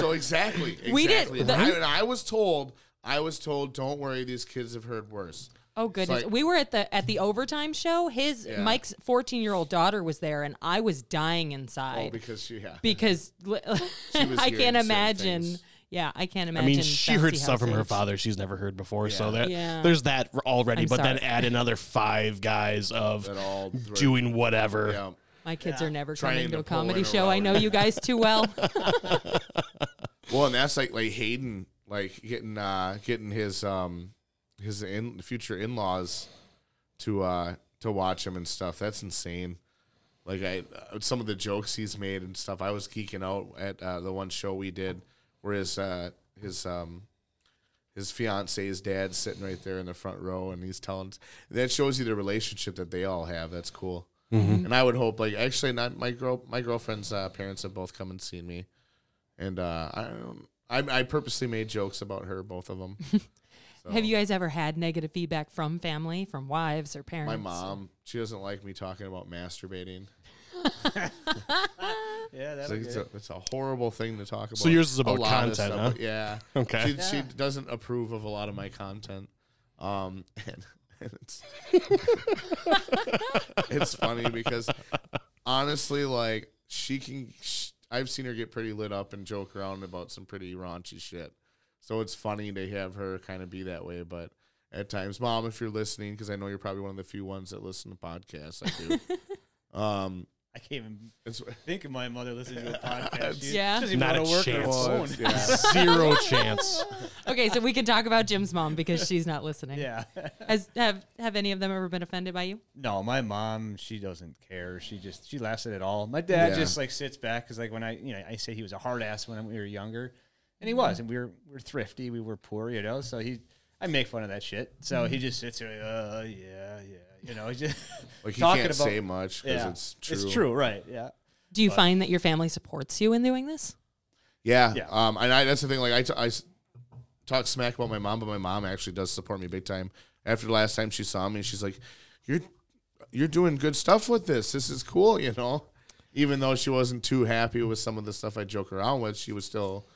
so exactly, exactly. We did- And I, and I was told, I was told, don't worry, these kids have heard worse. Oh goodness! like- we were at the at the overtime show. His Yeah. Mike's fourteen year old daughter was there, and I was dying inside Oh, because she, yeah. because was I can't imagine. things. Yeah, I can't imagine. I imagine. mean, she heard bouncy stuff from her father she's never heard before. So that Yeah. there's that already. I'm but then add another five guys of all doing whatever. Yeah. My kids are never Trying coming to to a comedy show. I know you guys too well. Well, and that's like like Hayden, like getting uh getting his um his in future in laws to uh to watch him and stuff. That's insane. Like I uh, some of the jokes he's made and stuff. I was geeking out at uh, the one show we did where his uh his um his fiance's dad's sitting right there in the front row and he's telling that shows you the relationship that they all have. That's cool. And I would hope like actually not my girl my girlfriend's uh, parents have both come and seen me and uh, I, don't- I I purposely made jokes about her, both of them. Have you guys ever had negative feedback from family, from wives or parents? My mom, she doesn't like me talking about masturbating. Yeah, that's like, it's, a, it's a horrible thing to talk about. So yours is about content, stuff, huh? Yeah. Okay. She, she doesn't approve of a lot of my content. Um, and, and it's it's funny because honestly, like she can. Sh- I've seen her get pretty lit up and joke around about some pretty raunchy shit. So it's funny to have her kind of be that way, but at times, mom, if you're listening, because I know you're probably one of the few ones that listen to podcasts. I do. um, I can't even It's, think of my mother listening to a podcast. She Yeah. doesn't even Not go a to work on her chance. phone. yeah. Zero chance. Okay, so we can talk about Jim's mom because she's not listening. Yeah. Has have have any of them ever been offended by you? No, my mom, she doesn't care. She just she laughs at it all. My dad Yeah. just like sits back because like when I you know I say he was a hard ass when we were younger, and he was, and we were we were thrifty, we were poor, you know. So he I make fun of that shit. So he just sits there, like, uh, yeah, yeah, you know, he's just Like he talking can't about say much because yeah, it's true. It's true, right? Yeah. Do you find that your family supports you in doing this? Yeah. Yeah. Um, and I, that's the thing. Like I, t- I s- talk smack about my mom, but my mom actually does support me big time. After the last time she saw me, she's like, "You're, you're doing good stuff with this. This is cool." You know, even though she wasn't too happy with some of the stuff I joke around with, she was still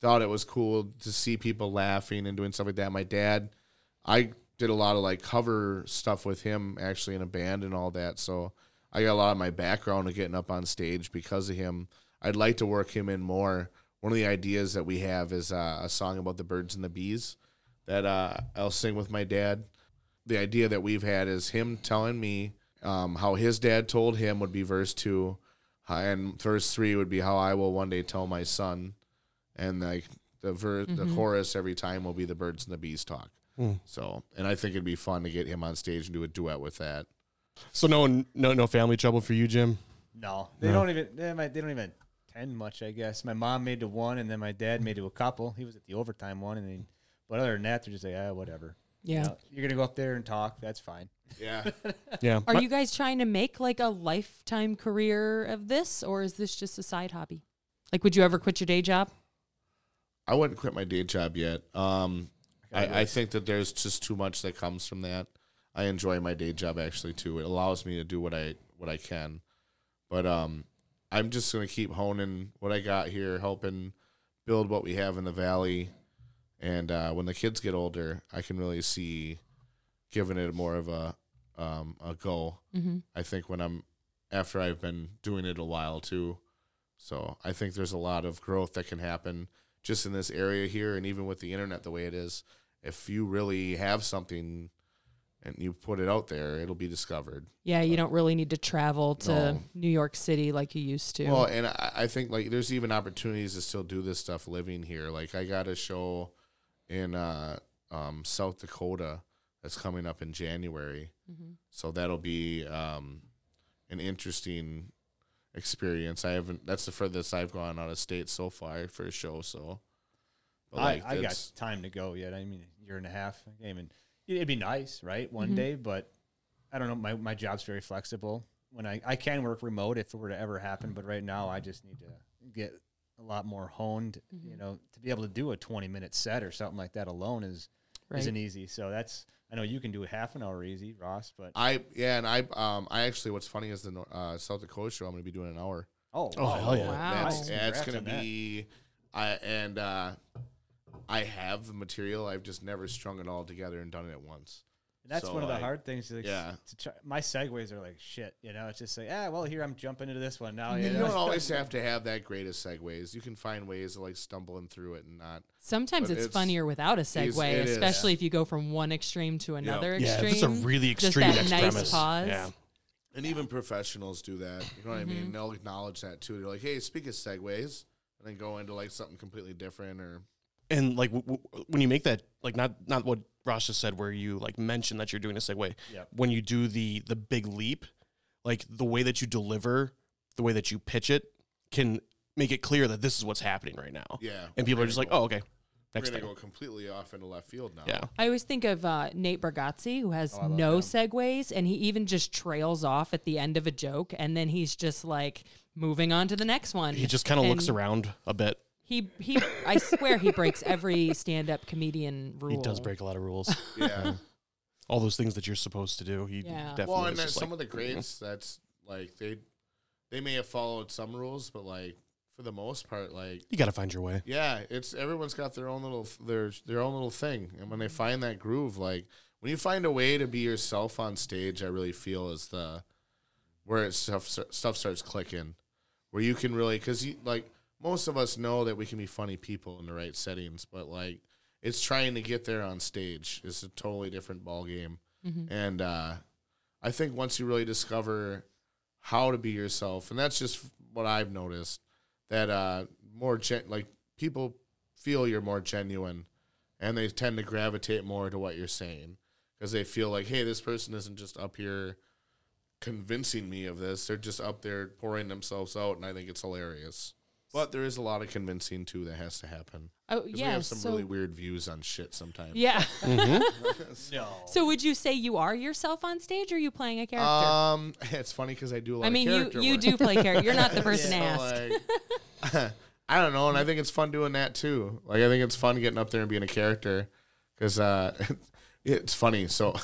thought it was cool to see people laughing and doing stuff like that. My dad, I did a lot of like cover stuff with him actually in a band and all that. So I got a lot of my background of getting up on stage because of him. I'd like to work him in more. One of the ideas that we have is uh, a song about the birds and the bees that uh, I'll sing with my dad. The idea that we've had is him telling me um, how his dad told him would be verse two, and verse three would be how I will one day tell my son, and like the ver- the chorus every time will be the birds and the bees talk. So, and I think it'd be fun to get him on stage and do a duet with that. So no no no family trouble for you, Jim. No, they don't even they, might, they don't even attend much. I guess my mom made to one, and then my dad made to a couple. He was at the overtime one, and then, but other than that, they're just like, ah, whatever. You Yeah. know, you're gonna go up there and talk. That's fine. Yeah. Yeah. Are you guys trying to make like a lifetime career of this, or is this just a side hobby? Like, would you ever quit your day job? I wouldn't quit my day job yet. Um, I, I think that there's just too much that comes from that. I enjoy my day job actually too. It allows me to do what I what I can, but um, I'm just gonna keep honing what I got here, helping build what we have in the valley, and uh, when the kids get older, I can really see giving it more of a um, a go. Mm-hmm. I think when I'm after I've been doing it a while too. So I think there's a lot of growth that can happen just in this area here, and even with the internet the way it is. If you really have something and you put it out there, it'll be discovered. Yeah, you don't really need to travel to No. New York City like you used to. Well, and I, I think like there's even opportunities to still do this stuff living here. Like I got a show in uh, um, South Dakota that's coming up in January, Mhm. so that'll be um, an interesting experience. I haven't. That's the furthest I've gone out of state so far for a show. So, but, I, like, I got time to go yet. I mean, year and a half. I can't even. It'd be nice, right? One Mhm. day, but I don't know. My my job's very flexible. When I I can work remote if it were to ever happen, but right now I just need to get a lot more honed. You Mhm. know, to be able to do a twenty minute set or something like that alone is right. isn't easy. So that's I know you can do a half an hour easy, Ross, but I yeah, and I um I actually what's funny is the uh, South Dakota show I'm going to be doing an hour. oh, Oh, hell yeah. Wow. That's, yeah, it's gonna be, I and uh, I have the material. I've just never strung it all together and done it at once. And that's So, one of the like, hard things. Like, yeah. to try, my segues are like shit. You know, it's just like, ah, well, here I'm jumping into this one now. You you know? don't always have to have that greatest segues. You can find ways of like stumbling through it and not. Sometimes it's, it's- funnier without a segue, it is. especially if you go from one extreme to another Yeah, extreme. if it's a really Just extreme that next nice premise. pause. Yeah. And even professionals do that. You know what I Mm-hmm. mean? They'll acknowledge that too. They're like, "Hey, speak of segues," and then go into like something completely different or. And like w- w- when you make that, like not not what Ross just said, where you like mention that you're doing a segue. Yep. When you do the the big leap, like the way that you deliver, the way that you pitch it, can make it clear that this is what's happening right now. Yeah, And people we're just gonna like, oh, okay, We're next gonna thing. go completely off into left field now. Yeah. I always think of uh, Nate Bargatze, who has Oh, no him. segues, and he even just trails off at the end of a joke, and then he's just like moving on to the next one. He just kind of looks around a bit. He he. I swear he breaks every stand-up comedian rule. He does break a lot of rules. yeah. All those things that you're supposed to do. He Yeah. definitely Well, is and then just some like, of the greats, that's like they they may have followed some rules, but like for the most part, like you got to find your way. yeah, it's everyone's got their own little their their own little thing, and when they find that groove, like when you find a way to be yourself on stage, I really feel is the where it stuff stuff starts clicking, where you can really because you like most of us know that we can be funny people in the right settings, but like it's trying to get there on stage is a totally different ball game. Mhm. And uh, I think once you really discover how to be yourself, and that's just what I've noticed. That uh, more gen- like people feel you're more genuine, and they tend to gravitate more to what you're saying because they feel like, hey, this person isn't just up here convincing me of this; they're just up there pouring themselves out, and I think it's hilarious. But there is a lot of convincing too that has to happen. Oh 'Cause yeah. we have some so, really weird views on shit sometimes. yeah. No. so would you say you are yourself on stage, or are you playing a character? Um, it's funny because I do a lot. I mean, of you character you work. do play character. You're not the person So, asked. like, I don't know, and I think it's fun doing that too. Like I think it's fun getting up there and being a character because uh, it's funny. So,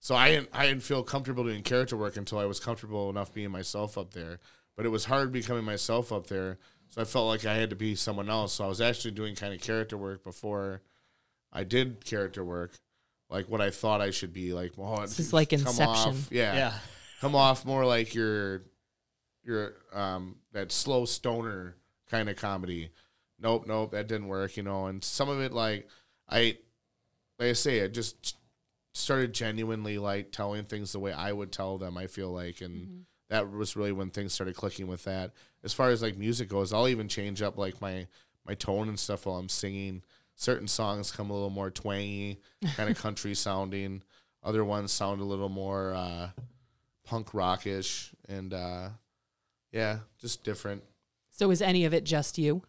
so I didn't I didn't feel comfortable doing character work until I was comfortable enough being myself up there. But it was hard becoming myself up there. So I felt like I had to be someone else. So I was actually doing kind of character work before I did character work, like what I thought I should be. Like, well, This is like come Inception. Off, yeah, Yeah. come off more like your your um that slow stoner kind of comedy. Nope, nope, that didn't work, you know. And some of it like I like I say, I just started genuinely like telling things the way I would tell them, I feel like and that was really when things started clicking with that. As far as like music goes, I'll even change up like my my tone and stuff while I'm singing. Certain songs come a little more twangy, kind of country sounding. Other ones sound a little more uh, punk rockish, and uh, yeah, just different. So is any of it just you?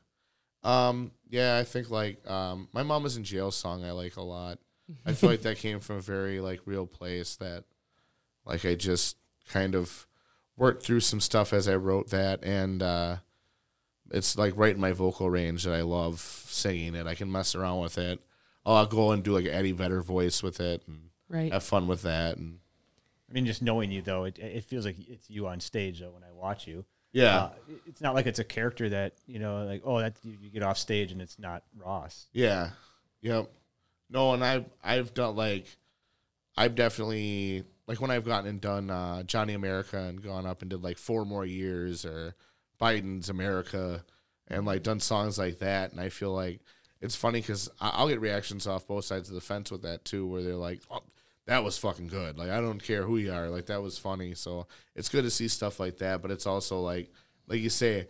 Um, yeah, I think like um, my mom is in jail song I like a lot. I feel like that came from a very like real place that like I just kind of worked through some stuff as I wrote that and uh it's like right in my vocal range that I love singing it. I can mess around with it. I'll go and do like Eddie Vedder voice with it and Right. have fun with that and I mean, just knowing you though, it, it feels like it's you on stage though when I watch you. yeah. Uh, it's not like it's a character that you know, like oh, that you, you get off stage and it's not Ross. Yeah. Yep. No, and I've I've done like I've definitely like when I've gotten and done uh, Johnny America and gone up and did like four more years or Biden's America and like done songs like that, and I feel like it's funny because I'll get reactions off both sides of the fence with that too, where they're like, oh, "That was fucking good." Like I don't care who you are, like that was funny. So it's good to see stuff like that, but it's also like, like you say,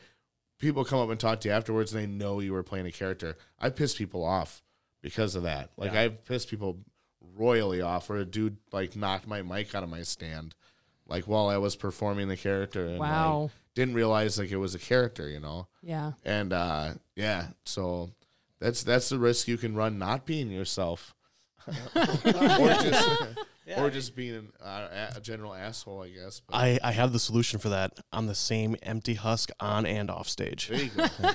people come up and talk to you afterwards and they know you were playing a character. I piss people off because of that. Like Yeah. I've pissed people royally off where a dude like knocked my mic out of my stand like while I was performing the character and like, Wow. didn't realize like it was a character, you know. Yeah. And uh yeah, so that's that's the risk you can run not being yourself. or just or just being an, uh, a general asshole, I guess. But I, I have the solution for that. I'm the same empty husk on and off stage. there you go.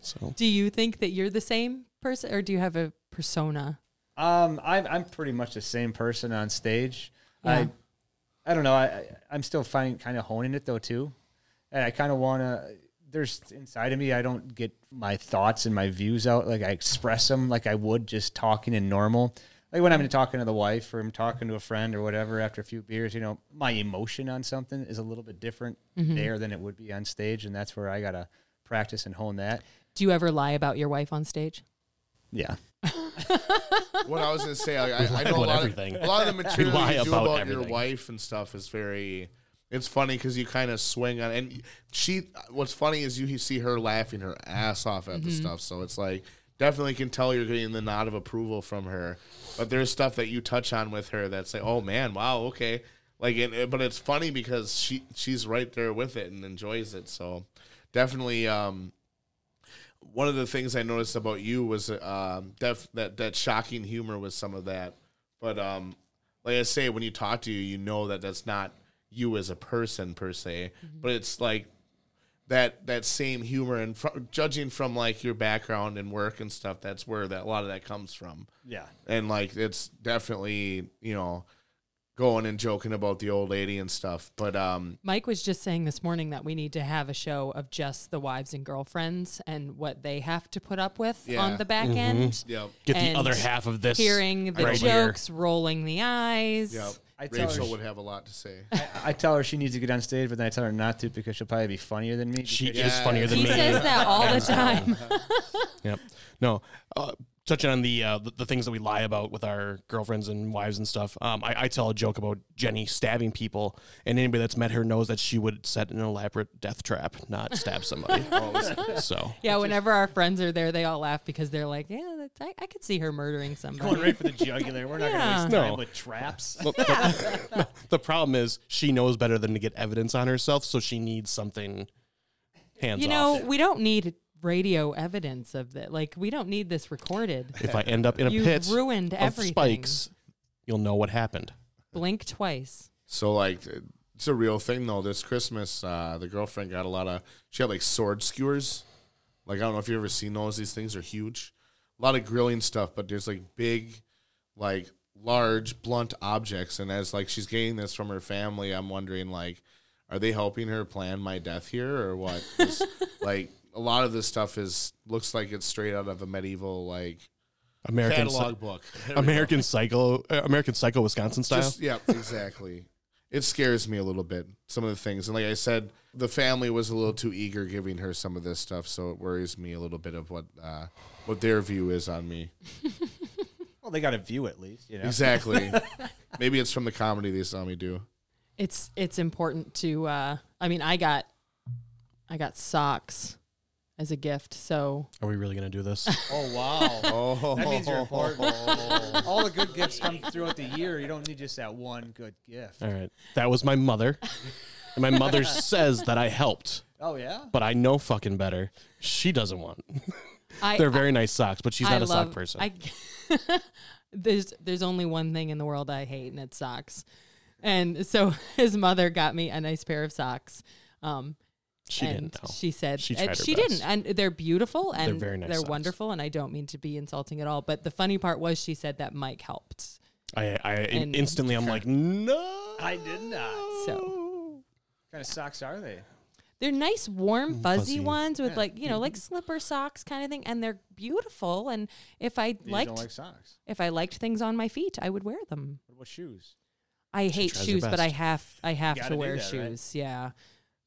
So Do you think that you're the same person, or do you have a persona? Um, I'm I'm pretty much the same person on stage. Yeah. I I don't know. I, I'm still finding kind of honing it though too, and I kind of want to. There's inside of me. I don't get my thoughts and my views out like I express them like I would just talking in normal. Like when I'm talking to the wife or I'm talking to a friend or whatever after a few beers, you know, my emotion on something is a little bit different there than it would be on stage, and that's where I gotta practice and hone that. Do you ever lie about your wife on stage? Yeah. what I was gonna say, I, I, I lie know a lot, everything. Of, a lot of the material you do about about, your wife and stuff is very. It's funny because you kind of swing on, and she. What's funny is you see her laughing her ass off at the stuff, so it's like definitely can tell you're getting the nod of approval from her. But there's stuff that you touch on with her that's like, oh man, wow, okay, like, it, but it's funny because she she's right there with it and enjoys it. So definitely, um, one of the things I noticed about you was um, def- that that shocking humor was some of that. But um, like I say, when you talk to you, you know that that's not you as a person per se, but it's like that that same humor and fr- judging from like your background and work and stuff. That's where that a lot of that comes from, Yeah. and like it's definitely you know going and joking about the old lady and stuff. But um, Mike was just saying this morning that we need to have a show of just the wives and girlfriends and what they have to put up with Yeah. on the back end. yep, get the other half of this. Hearing the right here. jokes, rolling the eyes. yep. I tell her Rachel she- would have a lot to say. I, I tell her she needs to get on stage, but then I tell her not to because she'll probably be funnier than me. She because- is funnier than He me. says that all the time. Yep. No. Uh, touching on the, uh, the the things that we lie about with our girlfriends and wives and stuff. Um, I, I tell a joke about Jenny stabbing people, and anybody that's met her knows that she would set an elaborate death trap, not stab somebody. so Yeah, whenever our friends are there, they all laugh because they're like, "Yeah, that's, I, I could see her murdering somebody." Going right for the jugular. We're not Yeah. going to waste No. time with traps. Well, the, the problem is she knows better than to get evidence on herself, so she needs something hands you know, off. we don't need radio evidence of that. Like, we don't need this recorded. If I end up in a You've pit ruined of everything. spikes, you'll know what happened. Blink twice. So like it's a real thing though. This Christmas, uh, the girlfriend got a lot of. She had like sword skewers. Like I don't know if you have ever seen those. These things are huge. A lot of grilling stuff, but there's like big, like large blunt objects. And as like she's getting this from her family, I'm wondering like, are they helping her plan my death here or what? 'Cause, like a lot of this stuff is looks like it's straight out of a medieval like American catalog Psy- book. There. American Psycho, uh, American Psycho, Wisconsin style. Just, yeah, exactly. it scares me a little bit, some of the things. And like I said, the family was a little too eager giving her some of this stuff, so it worries me a little bit of what uh, what their view is on me. well, they got a view at least, you know. Exactly. Maybe it's from the comedy they saw me do. It's it's important to. Uh, I mean, I got, I got socks as a gift. So Are we really gonna do this? Oh wow. Oh, That means you're important. All the good gifts come throughout the year. You don't need just that one good gift. All right, that was my mother, and my mother says that I helped, Oh yeah. but I know fucking better. She doesn't want. I They're very nice socks, but she's not a love, sock person. I, there's there's only one thing in the world I hate, and it's socks. And so his mother got me a nice pair of socks. Um, she and didn't know. She said She and tried her she best. didn't, and they're beautiful and very nice they're wonderful. And I don't mean to be insulting at all, but the funny part was she said that Mike helped. I, I And- instantly I'm like, no. I did not. So What kind of socks are they? they're nice, warm, mm, fuzzy, fuzzy. ones with Yeah. like you know like slipper socks kind of thing, and they're beautiful. And if I You liked like socks. if I liked things on my feet, I would wear them. What about shoes? I hate shoes, but I have I have gotta wear that, right? shoes. Yeah.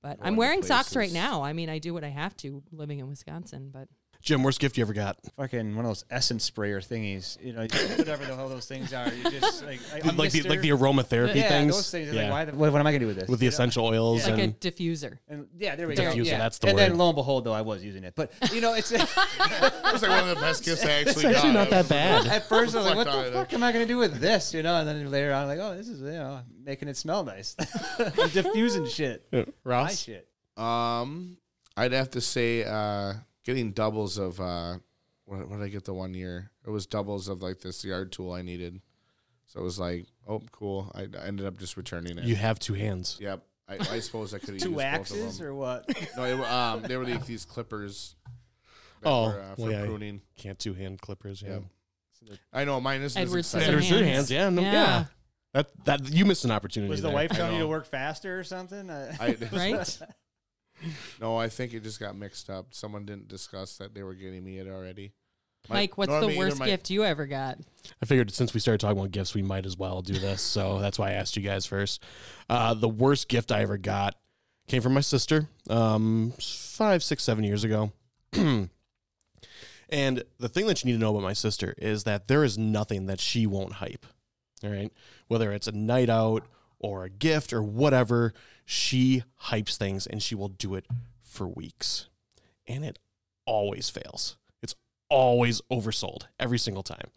But I'm wearing socks right now. I mean, I do what I have to living in Wisconsin, but Jim, worst gift you ever got? Fucking one of those essence sprayer thingies. You know, whatever the hell those things are. You just like I- a like the like the aromatherapy yeah, things. those things. Yeah. Like, why the, what, what am I gonna do with this? with the You know? essential oils Yeah. like a and diffuser. And yeah, there we There- go. Diffuser, Yeah. that's the and word. then lo and behold, though, I was using it. But you know, it's It was like one of the best gifts I actually got. actually not that bad. at first I was like, what the fuck am I gonna do with this? You know, and then later on, like, oh, this is you know making it smell nice, diffusing shit. My Ross. shit. Um, I'd have to say, uh, getting doubles of uh, what, what did I get the one year? It was doubles of like this yard tool I needed. So it was like, oh, cool. I, I ended up just returning it. You have two hands. yep. I, I suppose I could have used Two both of axes them. or what? No, it, um, they were like these clippers. that Oh, were, uh, for well, yeah. pruning. Can't two hand clippers. Yeah. Yep. I know mine isn't Edward as exciting. Edward Scissorhands. Scissorhands, Yeah, no, yeah. Yeah. That that you missed an opportunity. Was the there. wife I telling you to work faster or something? Uh, I, Right? no, I think it just got mixed up. Someone didn't discuss that they were getting me it already. My- Mike, what's normally the either worst my- gift you ever got? I figured since we started talking about gifts, we might as well do this. So that's why I asked you guys first. Uh, the worst gift I ever got came from my sister um, five, six, seven years ago. and the thing that you need to know about my sister is that there is nothing that she won't hype. All right. Whether it's a night out or a gift or whatever, she hypes things and she will do it for weeks. And it always fails. It's always oversold every single time.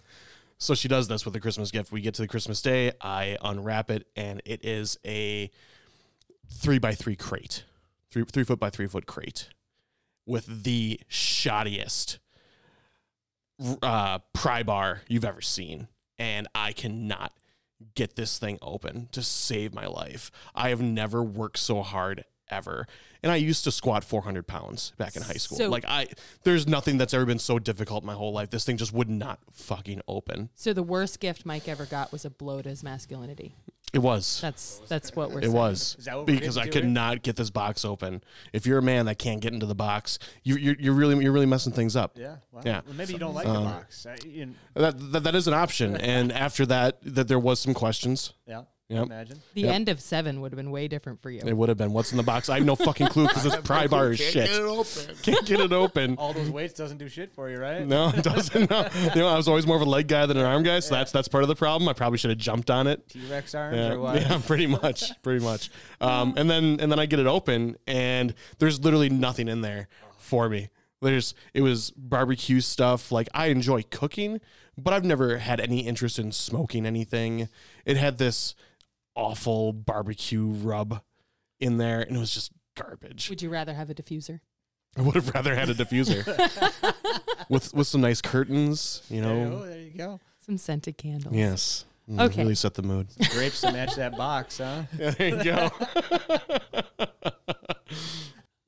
So she does this with the Christmas gift. We get to the Christmas day, I unwrap it, and it is a three by three crate, three three foot by three foot crate, with the shoddiest uh, pry bar you've ever seen, and I cannot get this thing open to save my life. I have never worked so hard ever, and I used to squat 400 pounds back in high school. So- like I, there's nothing that's ever been so difficult in my whole life. This thing just would not fucking open. So the worst gift Mike ever got was a blow to his masculinity. It was. That's that's what we're It saying. was Is that what we're because I could to not get this box open. If you're a man that can't get into the box, you, you're you're really you're really messing things up. yeah. Well, Yeah. Well, maybe you don't like the box. Uh, you- That, that that is an option. and after that, that there was some questions. yeah. Yep. Imagine. The Yep. end of seven would have been way different for you. It would have been. What's in the box? I have no fucking clue because this pry bar is Can't shit. Get it open. Can't get it open. All those weights doesn't do shit for you, right? No, it doesn't. No. You know, I was always more of a leg guy than an arm guy, so that's that's part of the problem. I probably should have jumped on it. T Rex arms Yeah, or what? yeah, pretty much, pretty much. Um, and then and then I get it open, and there's literally nothing in there for me. There's it was barbecue stuff. Like I enjoy cooking, but I've never had any interest in smoking anything. It had this awful barbecue rub in there, and it was just garbage. Would you rather have a diffuser? I would have rather had a diffuser with with some nice curtains. You There you know, go, there you go. Some scented candles. yes. Mm, Okay. Really set the mood. Grapes to match that box, huh? Yeah, there you go.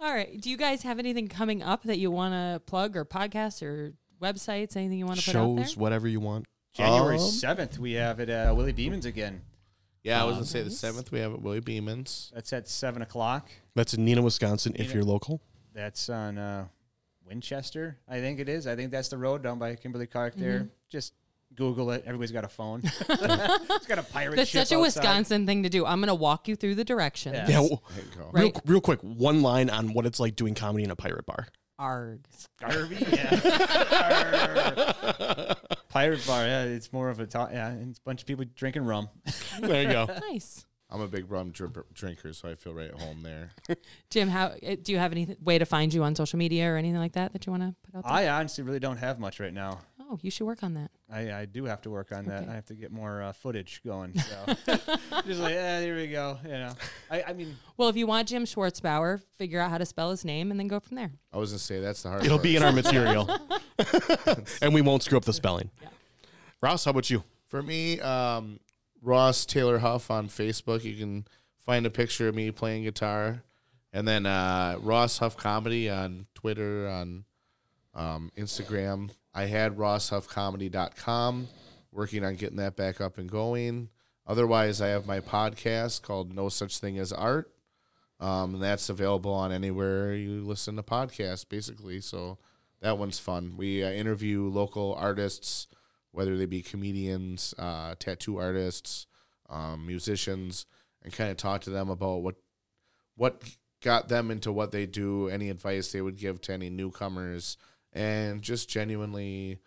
All right. Do you guys have anything coming up that you want to plug or podcasts or websites? Anything you want to put out there? Shows, whatever you want. January Um, 7th, we have it at Willie Beeman's again. Yeah, I was Um, gonna say the seventh we have at Willie Beeman's. That's at 7 o'clock. That's in Neenah, Wisconsin, if Neenah. you're local. That's on uh, Winchester, I think it is. I think that's the road down by Kimberly Clark there. Mm-hmm. Just Google it. Everybody's got a phone. it's got a pirate That's ship such a outside. Wisconsin thing to do. I'm going to walk you through the directions. Yeah. Yeah, w- There you go. real, Right. real quick, one line on what it's like doing comedy in a pirate bar. Arg. Garvey, yeah. Pirate bar, yeah. It's more of a talk. Yeah, it's a bunch of people drinking rum. There you go. Nice. I'm a big rum dripper, drinker, so I feel right at home there. Jim, how uh, do you have any way to find you on social media or anything like that that you want to put out there? I honestly really don't have much right now. Oh, you should work on that. I, I do have to work on that. Okay. I have to get more uh, footage going. So just like, yeah, here we go. You know, I, I mean, Well, if you want Jim Schwarzbauer, figure out how to spell his name and then go from there. I was gonna say that's the hard. It'll part. be in our material. and we won't screw up the spelling. Yeah. Ross, how about you? For me, um, Ross Taylor Huff on Facebook. You can find a picture of me playing guitar, and then uh, Ross Huff Comedy on Twitter, on um, Instagram. I had rosshuffcomedy.com, working on getting that back up and going. Otherwise, I have my podcast called No Such Thing as Art. Um, and that's available on anywhere you listen to podcasts, basically. So that one's fun. We uh, interview local artists, whether they be comedians, uh, tattoo artists, um, musicians, and kind of talk to them about what what got them into what they do, any advice they would give to any newcomers, and just genuinely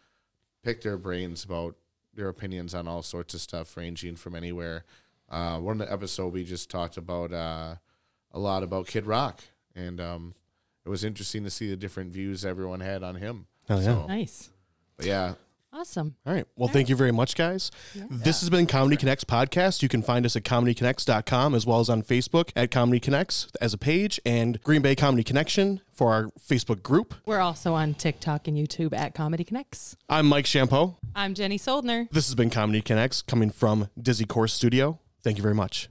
pick their brains about their opinions on all sorts of stuff, ranging from anywhere. Uh, one of the episode we just talked about uh, a lot about Kid Rock, and um, it was interesting to see the different views everyone had on him. Oh, yeah. So, Nice. but yeah, Awesome. All right. Well, thank you very much, guys. This has been Comedy Connects podcast. You can find us at comedyconnects.com as well as on Facebook at Comedy Connects as a page and Green Bay Comedy Connection for our Facebook group. We're also on TikTok and YouTube at Comedy Connects. I'm Mike Champeau. I'm Jenny Soldner. This has been Comedy Connects coming from Dizzy Course Studio. Thank you very much.